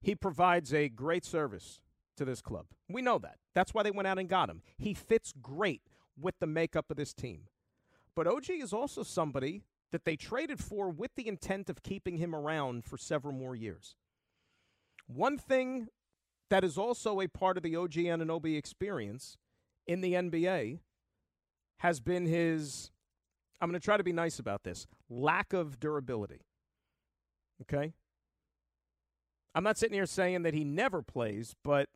he provides a great service to this club. We know that. That's why they went out and got him. He fits great with the makeup of this team. But OG is also somebody that they traded for with the intent of keeping him around for several more years. One thing that is also a part of the OG Anunoby experience in the NBA has been his, I'm going to try to be nice about this, lack of durability. Okay? I'm not sitting here saying that he never plays, but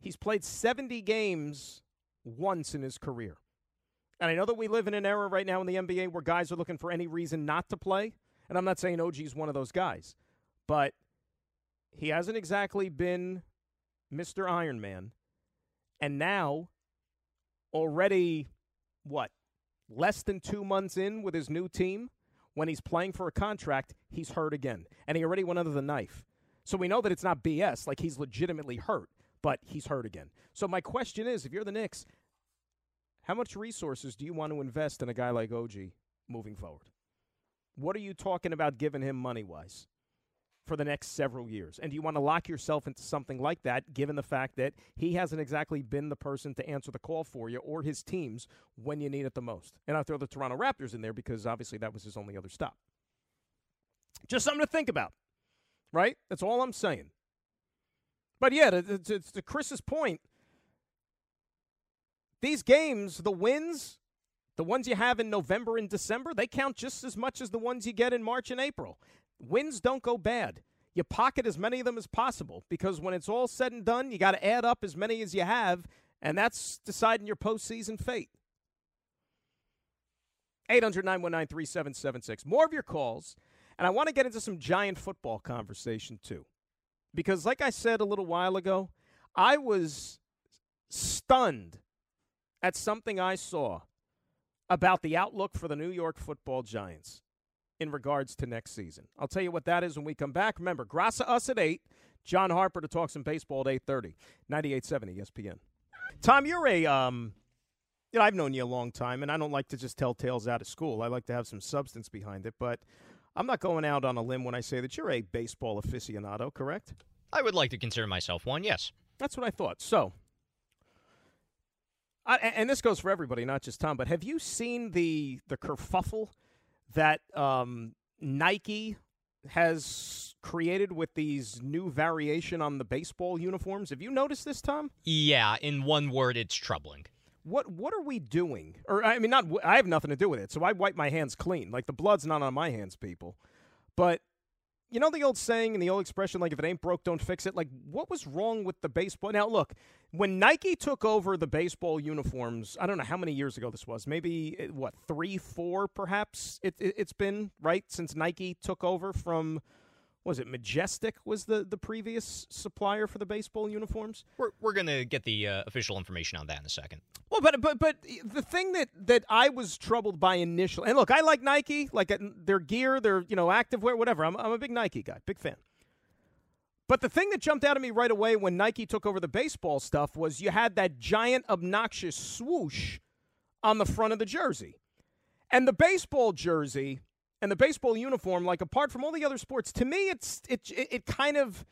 he's played 70 games once in his career. And I know that we live in an era right now in the NBA where guys are looking for any reason not to play. And I'm not saying OG is one of those guys, but he hasn't exactly been Mr. Iron Man. And now, already, what, less than two months in with his new team, when he's playing for a contract, he's hurt again. And he already went under the knife. So we know that it's not BS, like he's legitimately hurt, but he's hurt again. So my question is if you're the Knicks, how much resources do you want to invest in a guy like OG moving forward? What are you talking about giving him money wise? For the next several years? And do you want to lock yourself into something like that, given the fact that he hasn't exactly been the person to answer the call for you or his teams when you need it the most? And I'll throw the Toronto Raptors in there because obviously that was his only other stop. Just something to think about, right? That's all I'm saying. But yeah, to, to, to Chris's point, these games, the wins, the ones you have in November and December, they count just as much as the ones you get in March and April. Wins don't go bad. You pocket as many of them as possible because when it's all said and done, you got to add up as many as you have, and that's deciding your postseason fate. 800 919 3776. More of your calls, and I want to get into some giant football conversation too. Because, like I said a little while ago, I was stunned at something I saw about the outlook for the New York football Giants in regards to next season. I'll tell you what that is when we come back. Remember, Graca us at 8, John Harper to talk some baseball at 8.30, 98.7 ESPN. Tom, you're a, um, you know, I've known you a long time, and I don't like to just tell tales out of school. I like to have some substance behind it, but I'm not going out on a limb when I say that you're a baseball aficionado, correct? I would like to consider myself one, yes. That's what I thought. So, I, and this goes for everybody, not just Tom. But have you seen the the kerfuffle that um, Nike has created with these new variation on the baseball uniforms. Have you noticed this, Tom? Yeah, in one word, it's troubling. What what are we doing? Or I mean, not I have nothing to do with it, so I wipe my hands clean. Like the blood's not on my hands, people. But you know the old saying and the old expression, like if it ain't broke, don't fix it. Like what was wrong with the baseball? Now look, when Nike took over the baseball uniforms, I don't know how many years ago this was. Maybe eh, what three, four, perhaps. It, it, has been right since Nike took over from was it Majestic was the, the previous supplier for the baseball uniforms? We're, we're going to get the uh, official information on that in a second. Well, but but but the thing that that I was troubled by initially, and look, I like Nike, like uh, their gear, their you know activewear, whatever. I'm I'm a big Nike guy, big fan. But the thing that jumped out at me right away when Nike took over the baseball stuff was you had that giant obnoxious swoosh on the front of the jersey, and the baseball jersey and the baseball uniform, like apart from all the other sports, to me, it's it it, it kind of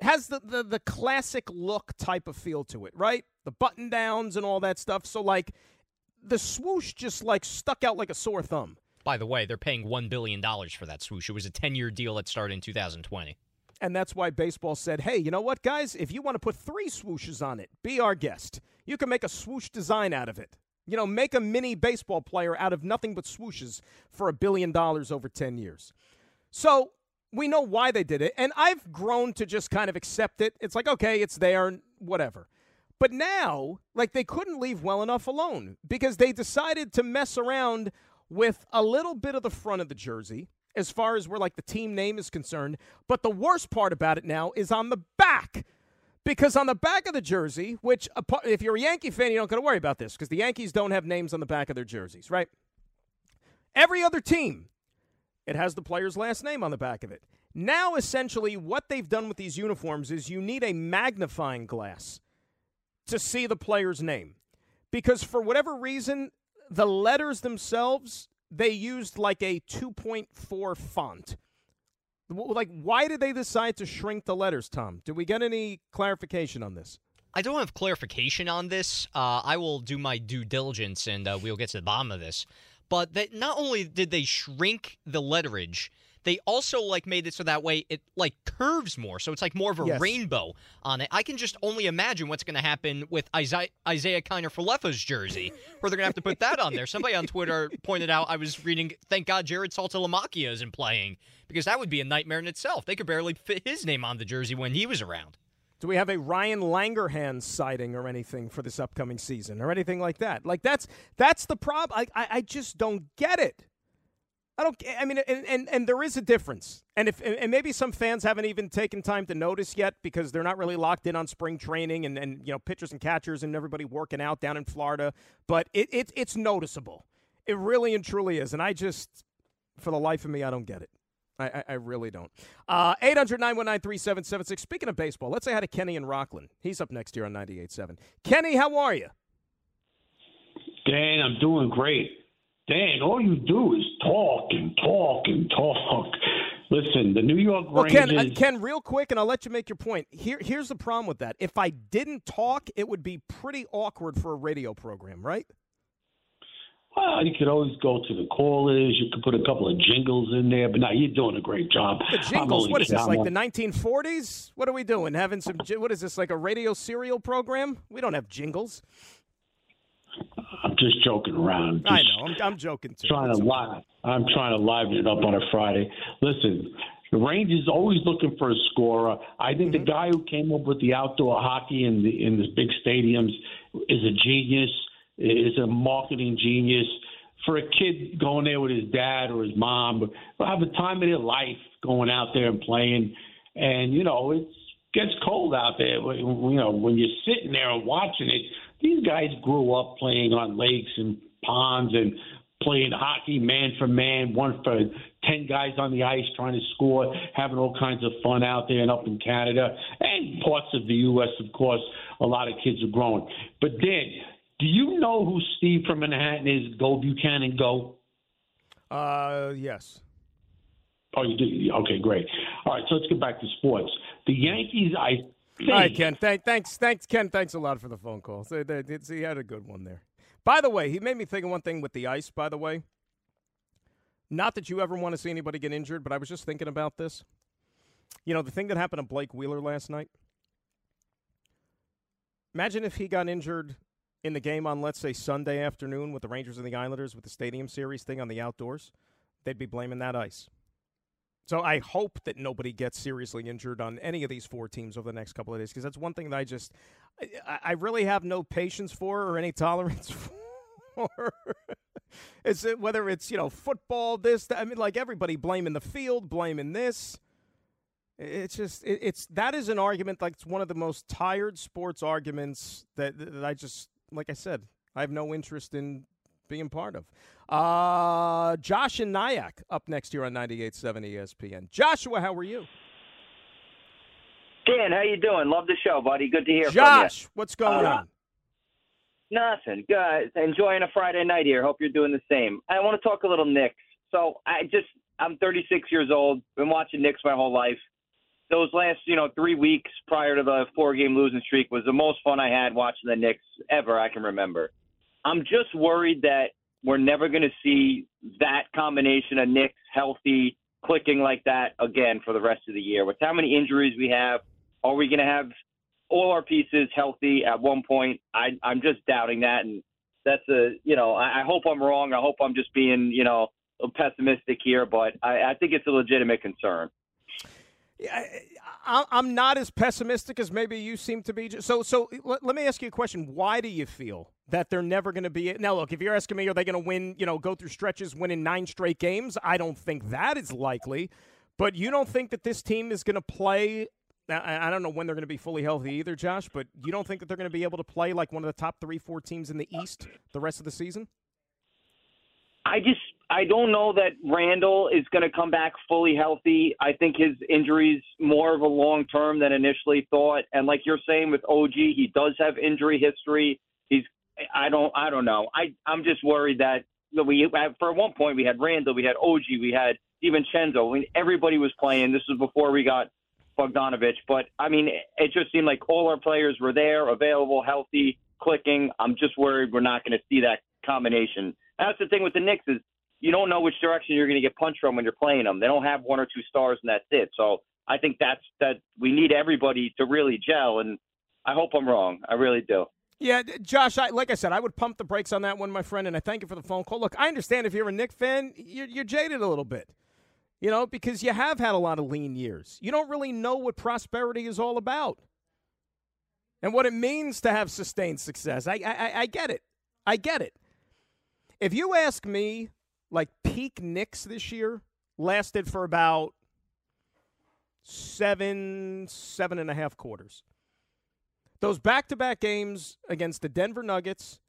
has the, the the classic look type of feel to it, right? The button downs and all that stuff. So like the swoosh just like stuck out like a sore thumb. By the way, they're paying one billion dollars for that swoosh. It was a ten-year deal that started in 2020. And that's why baseball said, hey, you know what, guys? If you want to put three swooshes on it, be our guest. You can make a swoosh design out of it. You know, make a mini baseball player out of nothing but swooshes for a billion dollars over 10 years. So we know why they did it. And I've grown to just kind of accept it. It's like, okay, it's there, whatever. But now, like, they couldn't leave well enough alone because they decided to mess around with a little bit of the front of the jersey as far as where, like, the team name is concerned. But the worst part about it now is on the back. Because on the back of the jersey, which if you're a Yankee fan, you don't got to worry about this because the Yankees don't have names on the back of their jerseys, right? Every other team, it has the player's last name on the back of it. Now, essentially, what they've done with these uniforms is you need a magnifying glass to see the player's name. Because for whatever reason, the letters themselves, they used like a 2.4 font. Like, why did they decide to shrink the letters, Tom? Did we get any clarification on this? I don't have clarification on this. Uh, I will do my due diligence and uh, we'll get to the bottom of this. But that not only did they shrink the letterage, they also like made it so that way it like curves more, so it's like more of a yes. rainbow on it. I can just only imagine what's going to happen with Isaiah, Isiah Kiner-Falefa's jersey, where they're going to have to put that on there. Somebody on Twitter pointed out I was reading. Thank God Jarrod Saltalamacchia isn't playing because that would be a nightmare in itself. They could barely fit his name on the jersey when he was around. Do we have a Ryan Langerhans sighting or anything for this upcoming season or anything like that? Like that's that's the problem. I, I, I just don't get it. I don't. I mean, and, and, and there is a difference, and if and maybe some fans haven't even taken time to notice yet because they're not really locked in on spring training and, and you know pitchers and catchers and everybody working out down in Florida. But it, it it's noticeable. It really and truly is, and I just, for the life of me, I don't get it. I, I, I really don't. Uh, 800 919 3776. Speaking of baseball, let's say hi to Kenny in Rockland. He's up next year on 98.7. Kenny, how are you? Dan, I'm doing great. Dan, all you do is talk and talk and talk. Listen, the New York well, Rangers. Ken, uh, Ken, real quick, and I'll let you make your point. Here, here's the problem with that. If I didn't talk, it would be pretty awkward for a radio program, right? Well, you could always go to the callers. You could put a couple of jingles in there, but now you're doing a great job. The jingles? What is this, like the 1940s? What are we doing? Having some? What is this, like a radio serial program? We don't have jingles. I'm just joking around. Just I know. I'm, I'm joking too. Trying to live. I'm trying to liven it up on a Friday. Listen, the Rangers always looking for a scorer. I think mm-hmm. the guy who came up with the outdoor hockey in the in the big stadiums is a genius. Is a marketing genius for a kid going there with his dad or his mom. But have the time of their life going out there and playing. And you know, it gets cold out there. You know, when you're sitting there and watching it these guys grew up playing on lakes and ponds and playing hockey man for man, one for 10 guys on the ice trying to score, having all kinds of fun out there and up in Canada and parts of the U.S., of course. A lot of kids are growing. But then, do you know who Steve from Manhattan is? Go Buchanan, go. Uh, yes. Oh, you do? Okay, great. All right, so let's get back to sports. The Yankees, I all right, Ken. Thank, thanks, thanks, Ken. Thanks a lot for the phone call. So, he had a good one there. By the way, he made me think of one thing with the ice. By the way, not that you ever want to see anybody get injured, but I was just thinking about this. You know, the thing that happened to Blake Wheeler last night. Imagine if he got injured in the game on, let's say, Sunday afternoon with the Rangers and the Islanders with the Stadium Series thing on the outdoors. They'd be blaming that ice. So I hope that nobody gets seriously injured on any of these four teams over the next couple of days because that's one thing that I just I, I really have no patience for or any [LAUGHS] tolerance for. it's uh, whether it's you know football, this, that, I mean, like everybody blaming the field, blaming this. It's just it, it's that is an argument like it's one of the most tired sports arguments that, that I just like I said I have no interest in being part of. Uh, Josh and Nyack up next year on 98.7 ESPN. Joshua, how are you? Dan, how you doing? Love the show, buddy. Good to hear Josh, from you. what's going Uh, on? Nothing. Good. Enjoying a Friday night here. Hope you're doing the same. I want to talk a little Knicks. So I just I'm 36 years old. Been watching Knicks my whole life. Those last you know three weeks prior to the four game losing streak was the most fun I had watching the Knicks ever I can remember. I'm just worried that we're never going to see that combination of Knicks healthy clicking like that again for the rest of the year. With how many injuries we have, are we going to have all our pieces healthy at one point? I, I'm just doubting that, and that's a you know I, I hope I'm wrong. I hope I'm just being you know pessimistic here, but I, I think it's a legitimate concern. Yeah, I, I'm not as pessimistic as maybe you seem to be. So, so let, let me ask you a question. Why do you feel that they're never going to be? Now, look, if you're asking me, are they going to win? You know, go through stretches, winning nine straight games? I don't think that is likely. But you don't think that this team is going to play? I, don't know when they're going to be fully healthy either, Josh. But you don't think that they're going to be able to play like one of the top three, four teams in the East the rest of the season? I just I don't know that Randall is going to come back fully healthy. I think his injury's more of a long term than initially thought. And like you're saying with OG, he does have injury history. He's I don't I don't know. I I'm just worried that we for one point we had Randall, we had OG, we had DiVincenzo. I mean, everybody was playing. This was before we got Bogdanovich. But I mean, it just seemed like all our players were there, available, healthy, clicking. I'm just worried we're not going to see that combination. That's the thing with the Knicks is you don't know which direction you're going to get punched from when you're playing them. They don't have one or two stars and that's it. So I think that's that we need everybody to really gel. And I hope I'm wrong. I really do. Yeah, Josh. I, like I said, I would pump the brakes on that one, my friend, and I thank you for the phone call. Look, I understand if you're a Knick fan, you're, you're jaded a little bit, you know, because you have had a lot of lean years. You don't really know what prosperity is all about and what it means to have sustained success. I, I, I get it. I get it. If you ask me, like peak Knicks this year lasted for about seven, seven and a half quarters. Those back to back games against the Denver Nuggets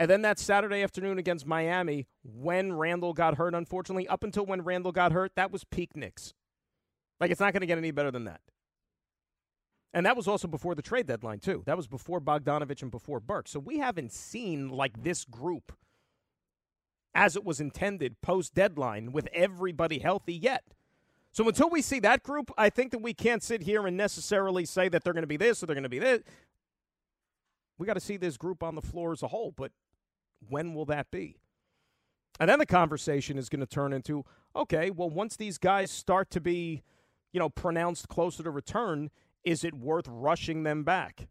and then that Saturday afternoon against Miami when Randall got hurt, unfortunately, up until when Randall got hurt, that was peak Knicks. Like, it's not going to get any better than that. And that was also before the trade deadline, too. That was before Bogdanovich and before Burke. So we haven't seen, like, this group as it was intended post deadline with everybody healthy yet. So until we see that group, I think that we can't sit here and necessarily say that they're going to be this or they're going to be this. We got to see this group on the floor as a whole, but when will that be? And then the conversation is going to turn into okay, well, once these guys start to be, you know, pronounced closer to return, is it worth rushing them back,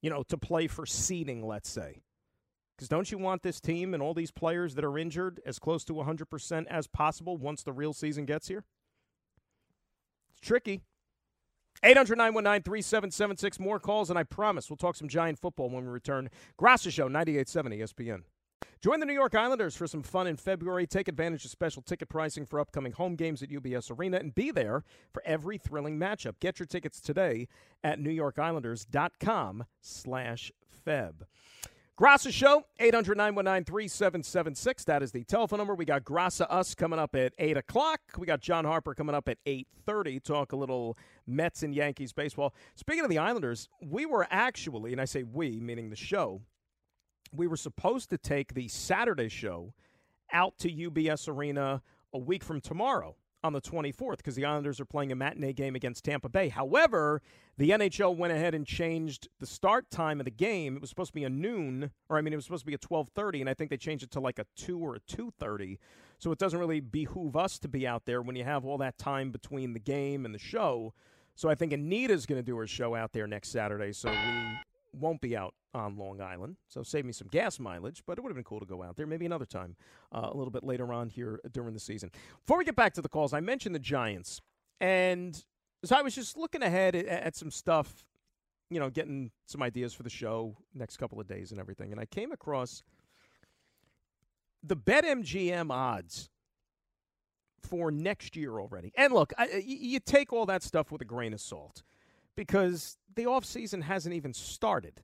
you know, to play for seeding, let's say? Because don't you want this team and all these players that are injured as close to 100% as possible once the real season gets here? Tricky. 800 919 3776. More calls, and I promise we'll talk some giant football when we return. Graca Show, 98.7 ESPN. Join the New York Islanders for some fun in February. Take advantage of special ticket pricing for upcoming home games at UBS Arena and be there for every thrilling matchup. Get your tickets today at newyorkislanders.com slash feb. Graca Show, 800 919 3776. That is the telephone number. We got Graca Us coming up at 8 o'clock. We got John Harper coming up at 8.30. Talk a little Mets and Yankees baseball. Speaking of the Islanders, we were actually, and I say we, meaning the show, we were supposed to take the Saturday show out to UBS Arena a week from tomorrow on the 24th because the Islanders are playing a matinee game against Tampa Bay. However, the NHL went ahead and changed the start time of the game. It was supposed to be a noon, or I mean, it was supposed to be a 12:30, and I think they changed it to like a two or a 2:30. So it doesn't really behoove us to be out there when you have all that time between the game and the show. So I think Anita's going to do her show out there next Saturday. So we won't be out on Long Island. So save me some gas mileage, but it would have been cool to go out there maybe another time uh, a little bit later on here during the season. Before we get back to the calls, I mentioned the Giants. And so I was just looking ahead at, at some stuff, you know, getting some ideas for the show next couple of days and everything. And I came across the BetMGM odds for next year already. And look, I, you take all that stuff with a grain of salt because the offseason hasn't even started.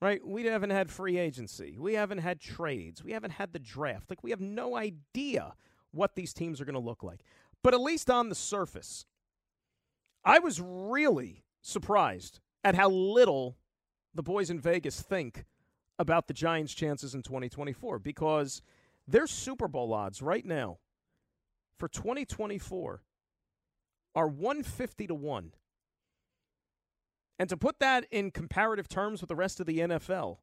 Right? We haven't had free agency. We haven't had trades. We haven't had the draft. Like we have no idea what these teams are going to look like. But at least on the surface, I was really surprised at how little the boys in Vegas think about the Giants' chances in 2024 because their Super Bowl odds right now for 2024 are 150 to 1. And to put that in comparative terms with the rest of the NFL,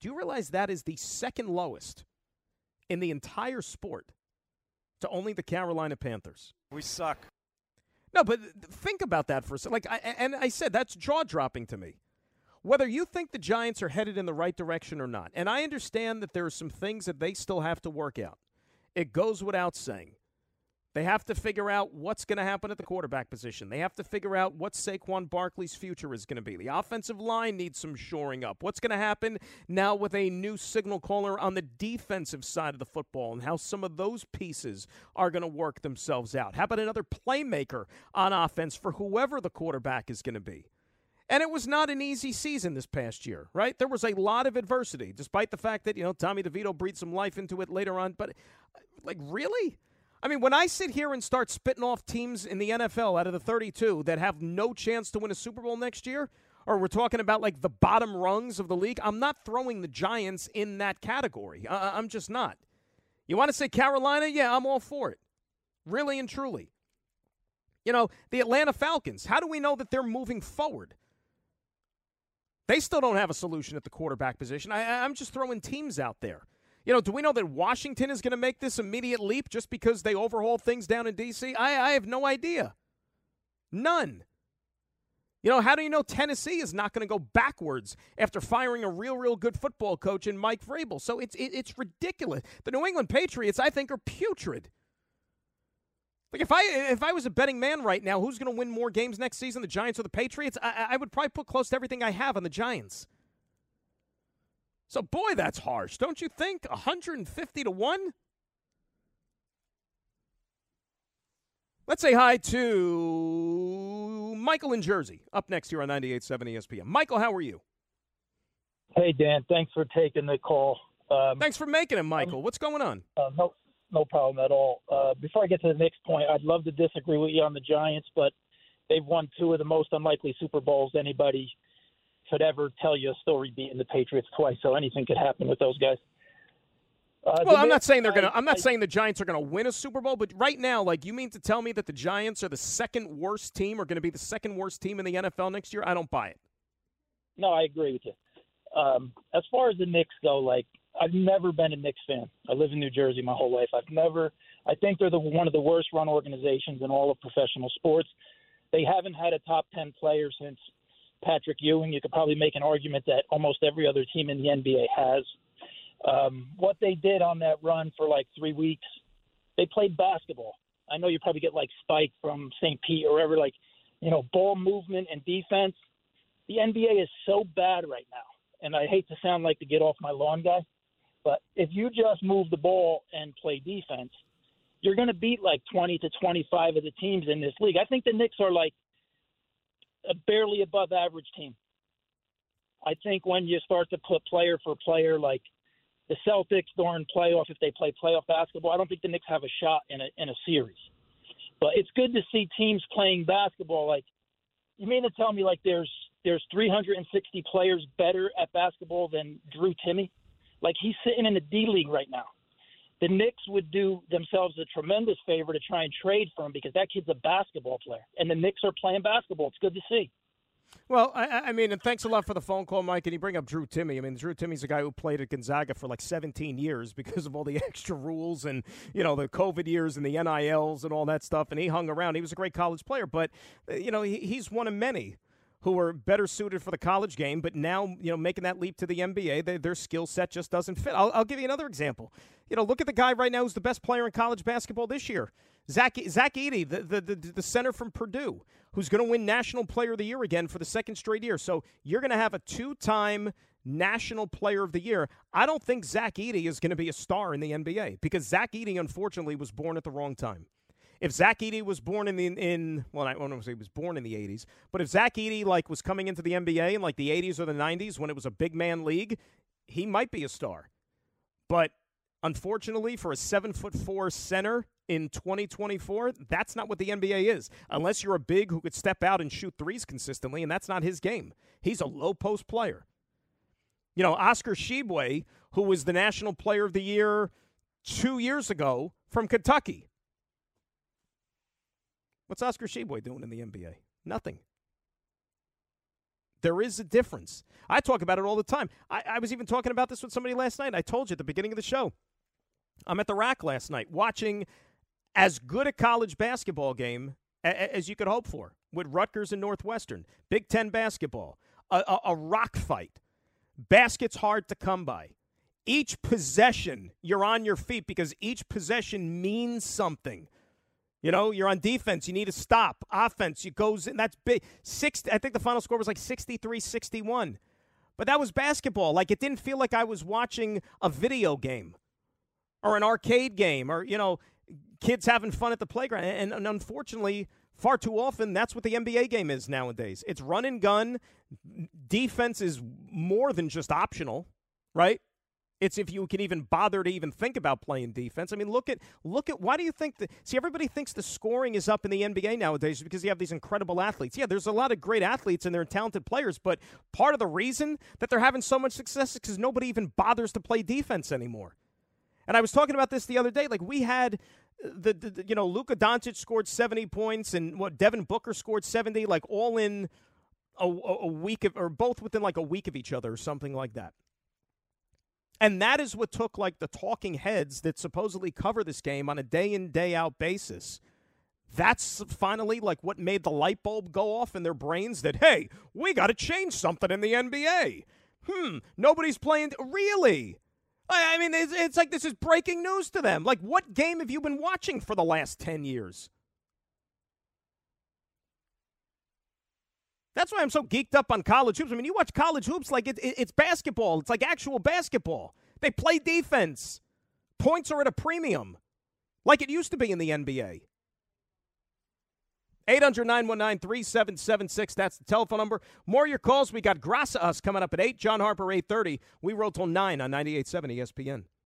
do you realize that is the second lowest in the entire sport to only the Carolina Panthers? We suck. No, but think about that for a second. Like, I, and I said that's jaw dropping to me. Whether you think the Giants are headed in the right direction or not, and I understand that there are some things that they still have to work out. It goes without saying. They have to figure out what's going to happen at the quarterback position. They have to figure out what Saquon Barkley's future is going to be. The offensive line needs some shoring up. What's going to happen now with a new signal caller on the defensive side of the football and how some of those pieces are going to work themselves out? How about another playmaker on offense for whoever the quarterback is going to be? And it was not an easy season this past year, right? There was a lot of adversity, despite the fact that, you know, Tommy DeVito breathed some life into it later on. But, like, really? I mean, when I sit here and start spitting off teams in the NFL out of the 32 that have no chance to win a Super Bowl next year, or we're talking about like the bottom rungs of the league, I'm not throwing the Giants in that category. I- I'm just not. You want to say Carolina? Yeah, I'm all for it. Really and truly. You know, the Atlanta Falcons, how do we know that they're moving forward? They still don't have a solution at the quarterback position. I, I'm just throwing teams out there. You know, do we know that Washington is going to make this immediate leap just because they overhaul things down in D.C.? I, I have no idea. None. You know, how do you know Tennessee is not going to go backwards after firing a real, real good football coach in Mike Vrabel? So it's it, it's ridiculous. The New England Patriots, I think, are putrid. Like if I if I was a betting man right now, who's going to win more games next season, the Giants or the Patriots? I, I would probably put close to everything I have on the Giants. So, boy, that's harsh, don't you think? 150 to 1? Let's say hi to Michael in Jersey, up next here on 98.7 ESPN. Michael, how are you? Hey, Dan. Thanks for taking the call. Um, Thanks for making it, Michael. What's going on? Uh, no, no problem at all. Uh, before I get to the next point, I'd love to disagree with you on the Giants, but they've won two of the most unlikely Super Bowls anybody could ever tell you a story beating the Patriots twice. So anything could happen with those guys. Uh, well, I'm not saying they're gonna. I'm not I, saying the Giants are gonna win a Super Bowl, but right now, like, you mean to tell me that the Giants are the second worst team, or going to be the second worst team in the NFL next year? I don't buy it. No, I agree with you. Um, as far as the Knicks go, like, I've never been a Knicks fan. I live in New Jersey my whole life. I've never. I think they're the one of the worst run organizations in all of professional sports. They haven't had a top ten player since Patrick Ewing. You could probably make an argument that almost every other team in the NBA has. Um, what they did on that run for like three weeks, they played basketball. I know you probably get like Spike from St. Pete or wherever, like, you know, ball movement and defense. The NBA is so bad right now. And I hate to sound like the get off my lawn guy, but if you just move the ball and play defense, you're going to beat like 20 to 25 of the teams in this league. I think the Knicks are like a barely above average team. I think when you start to put player for player, like the Celtics during playoff, if they play playoff basketball, I don't think the Knicks have a shot in a in a series. But it's good to see teams playing basketball. Like you mean to tell me like there's there's 360 players better at basketball than Drew Timme? Like he's sitting in the D League right now the Knicks would do themselves a tremendous favor to try and trade for him because that kid's a basketball player, and the Knicks are playing basketball. It's good to see. Well, I, I, mean, and thanks a lot for the phone call, Mike. And you bring up Drew Timme. I mean, Drew Timme's a guy who played at Gonzaga for like 17 years because of all the [LAUGHS] extra rules and, you know, the COVID years and the NILs and all that stuff. And he hung around. He was a great college player, but, uh, you know, he, he's one of many who are better suited for the college game, but now you know making that leap to the NBA, they, their skill set just doesn't fit. I'll, I'll, give you another example. You know, look at the guy right now who's the best player in college basketball this year, Zach Zach Edey, the the, the, the center from Purdue, who's going to win National Player of the Year again for the second straight year. So you're going to have a two-time National Player of the Year. I don't think Zach Edey is going to be a star in the NBA because Zach Edey, unfortunately, was born at the wrong time. If Zach Edey was born in the in well, I don't want to say he was born in the '80s, but if Zach Edey like was coming into the NBA in like the '80s or the '90s when it was a big man league, he might be a star. But unfortunately, for a seven foot four center in 2024, that's not what the NBA is. Unless you're a big who could step out and shoot threes consistently, and that's not his game. He's a low post player. You know, Oscar Tshiebwe, who was the National Player of the Year two years ago from Kentucky. What's Oscar Tshiebwe doing in the NBA? Nothing. There is a difference. I talk about it all the time. I, I, was even talking about this with somebody last night. I told you at the beginning of the show. I'm at the RAC last night watching as good a college basketball game a, as you could hope for with Rutgers and Northwestern. Big Ten basketball, a, a, a rock fight. Baskets hard to come by. Each possession, you're on your feet because each possession means something. You know, you're on defense. You need to stop. Offense, you goes in. That's big. Six. I think the final score was like 63-61. But that was basketball. Like it didn't feel like I was watching a video game or an arcade game or you know, kids having fun at the playground. And, and unfortunately, far too often, that's what the NBA game is nowadays. It's run and gun. Defense is more than just optional, right? It's if you can even bother to even think about playing defense. I mean, look at look at why do you think that? See, everybody thinks the scoring is up in the NBA nowadays because you have these incredible athletes. Yeah, there's a lot of great athletes and they're talented players, but part of the reason that they're having so much success is because nobody even bothers to play defense anymore. And I was talking about this the other day. Like we had uh, the, the, the you know Luka Doncic scored 70 points and what Devin Booker scored 70, like all in a, a week of, or both within like a week of each other or something like that. And that is what took like the talking heads that supposedly cover this game on a day in, day out basis. That's finally like what made the light bulb go off in their brains that, hey, we got to change something in the NBA. Hmm, nobody's playing. Really? I mean, it's, it's like this is breaking news to them. Like, what game have you been watching for the last 10 years? That's why I'm so geeked up on college hoops. I mean, you watch college hoops like it, it, it's basketball. It's like actual basketball. They play defense. Points are at a premium, like it used to be in the NBA. 800 919 3776. That's the telephone number. More your calls. We got Graca Us coming up at 8. John Harper, 830. We roll till 9 on 98.7 ESPN.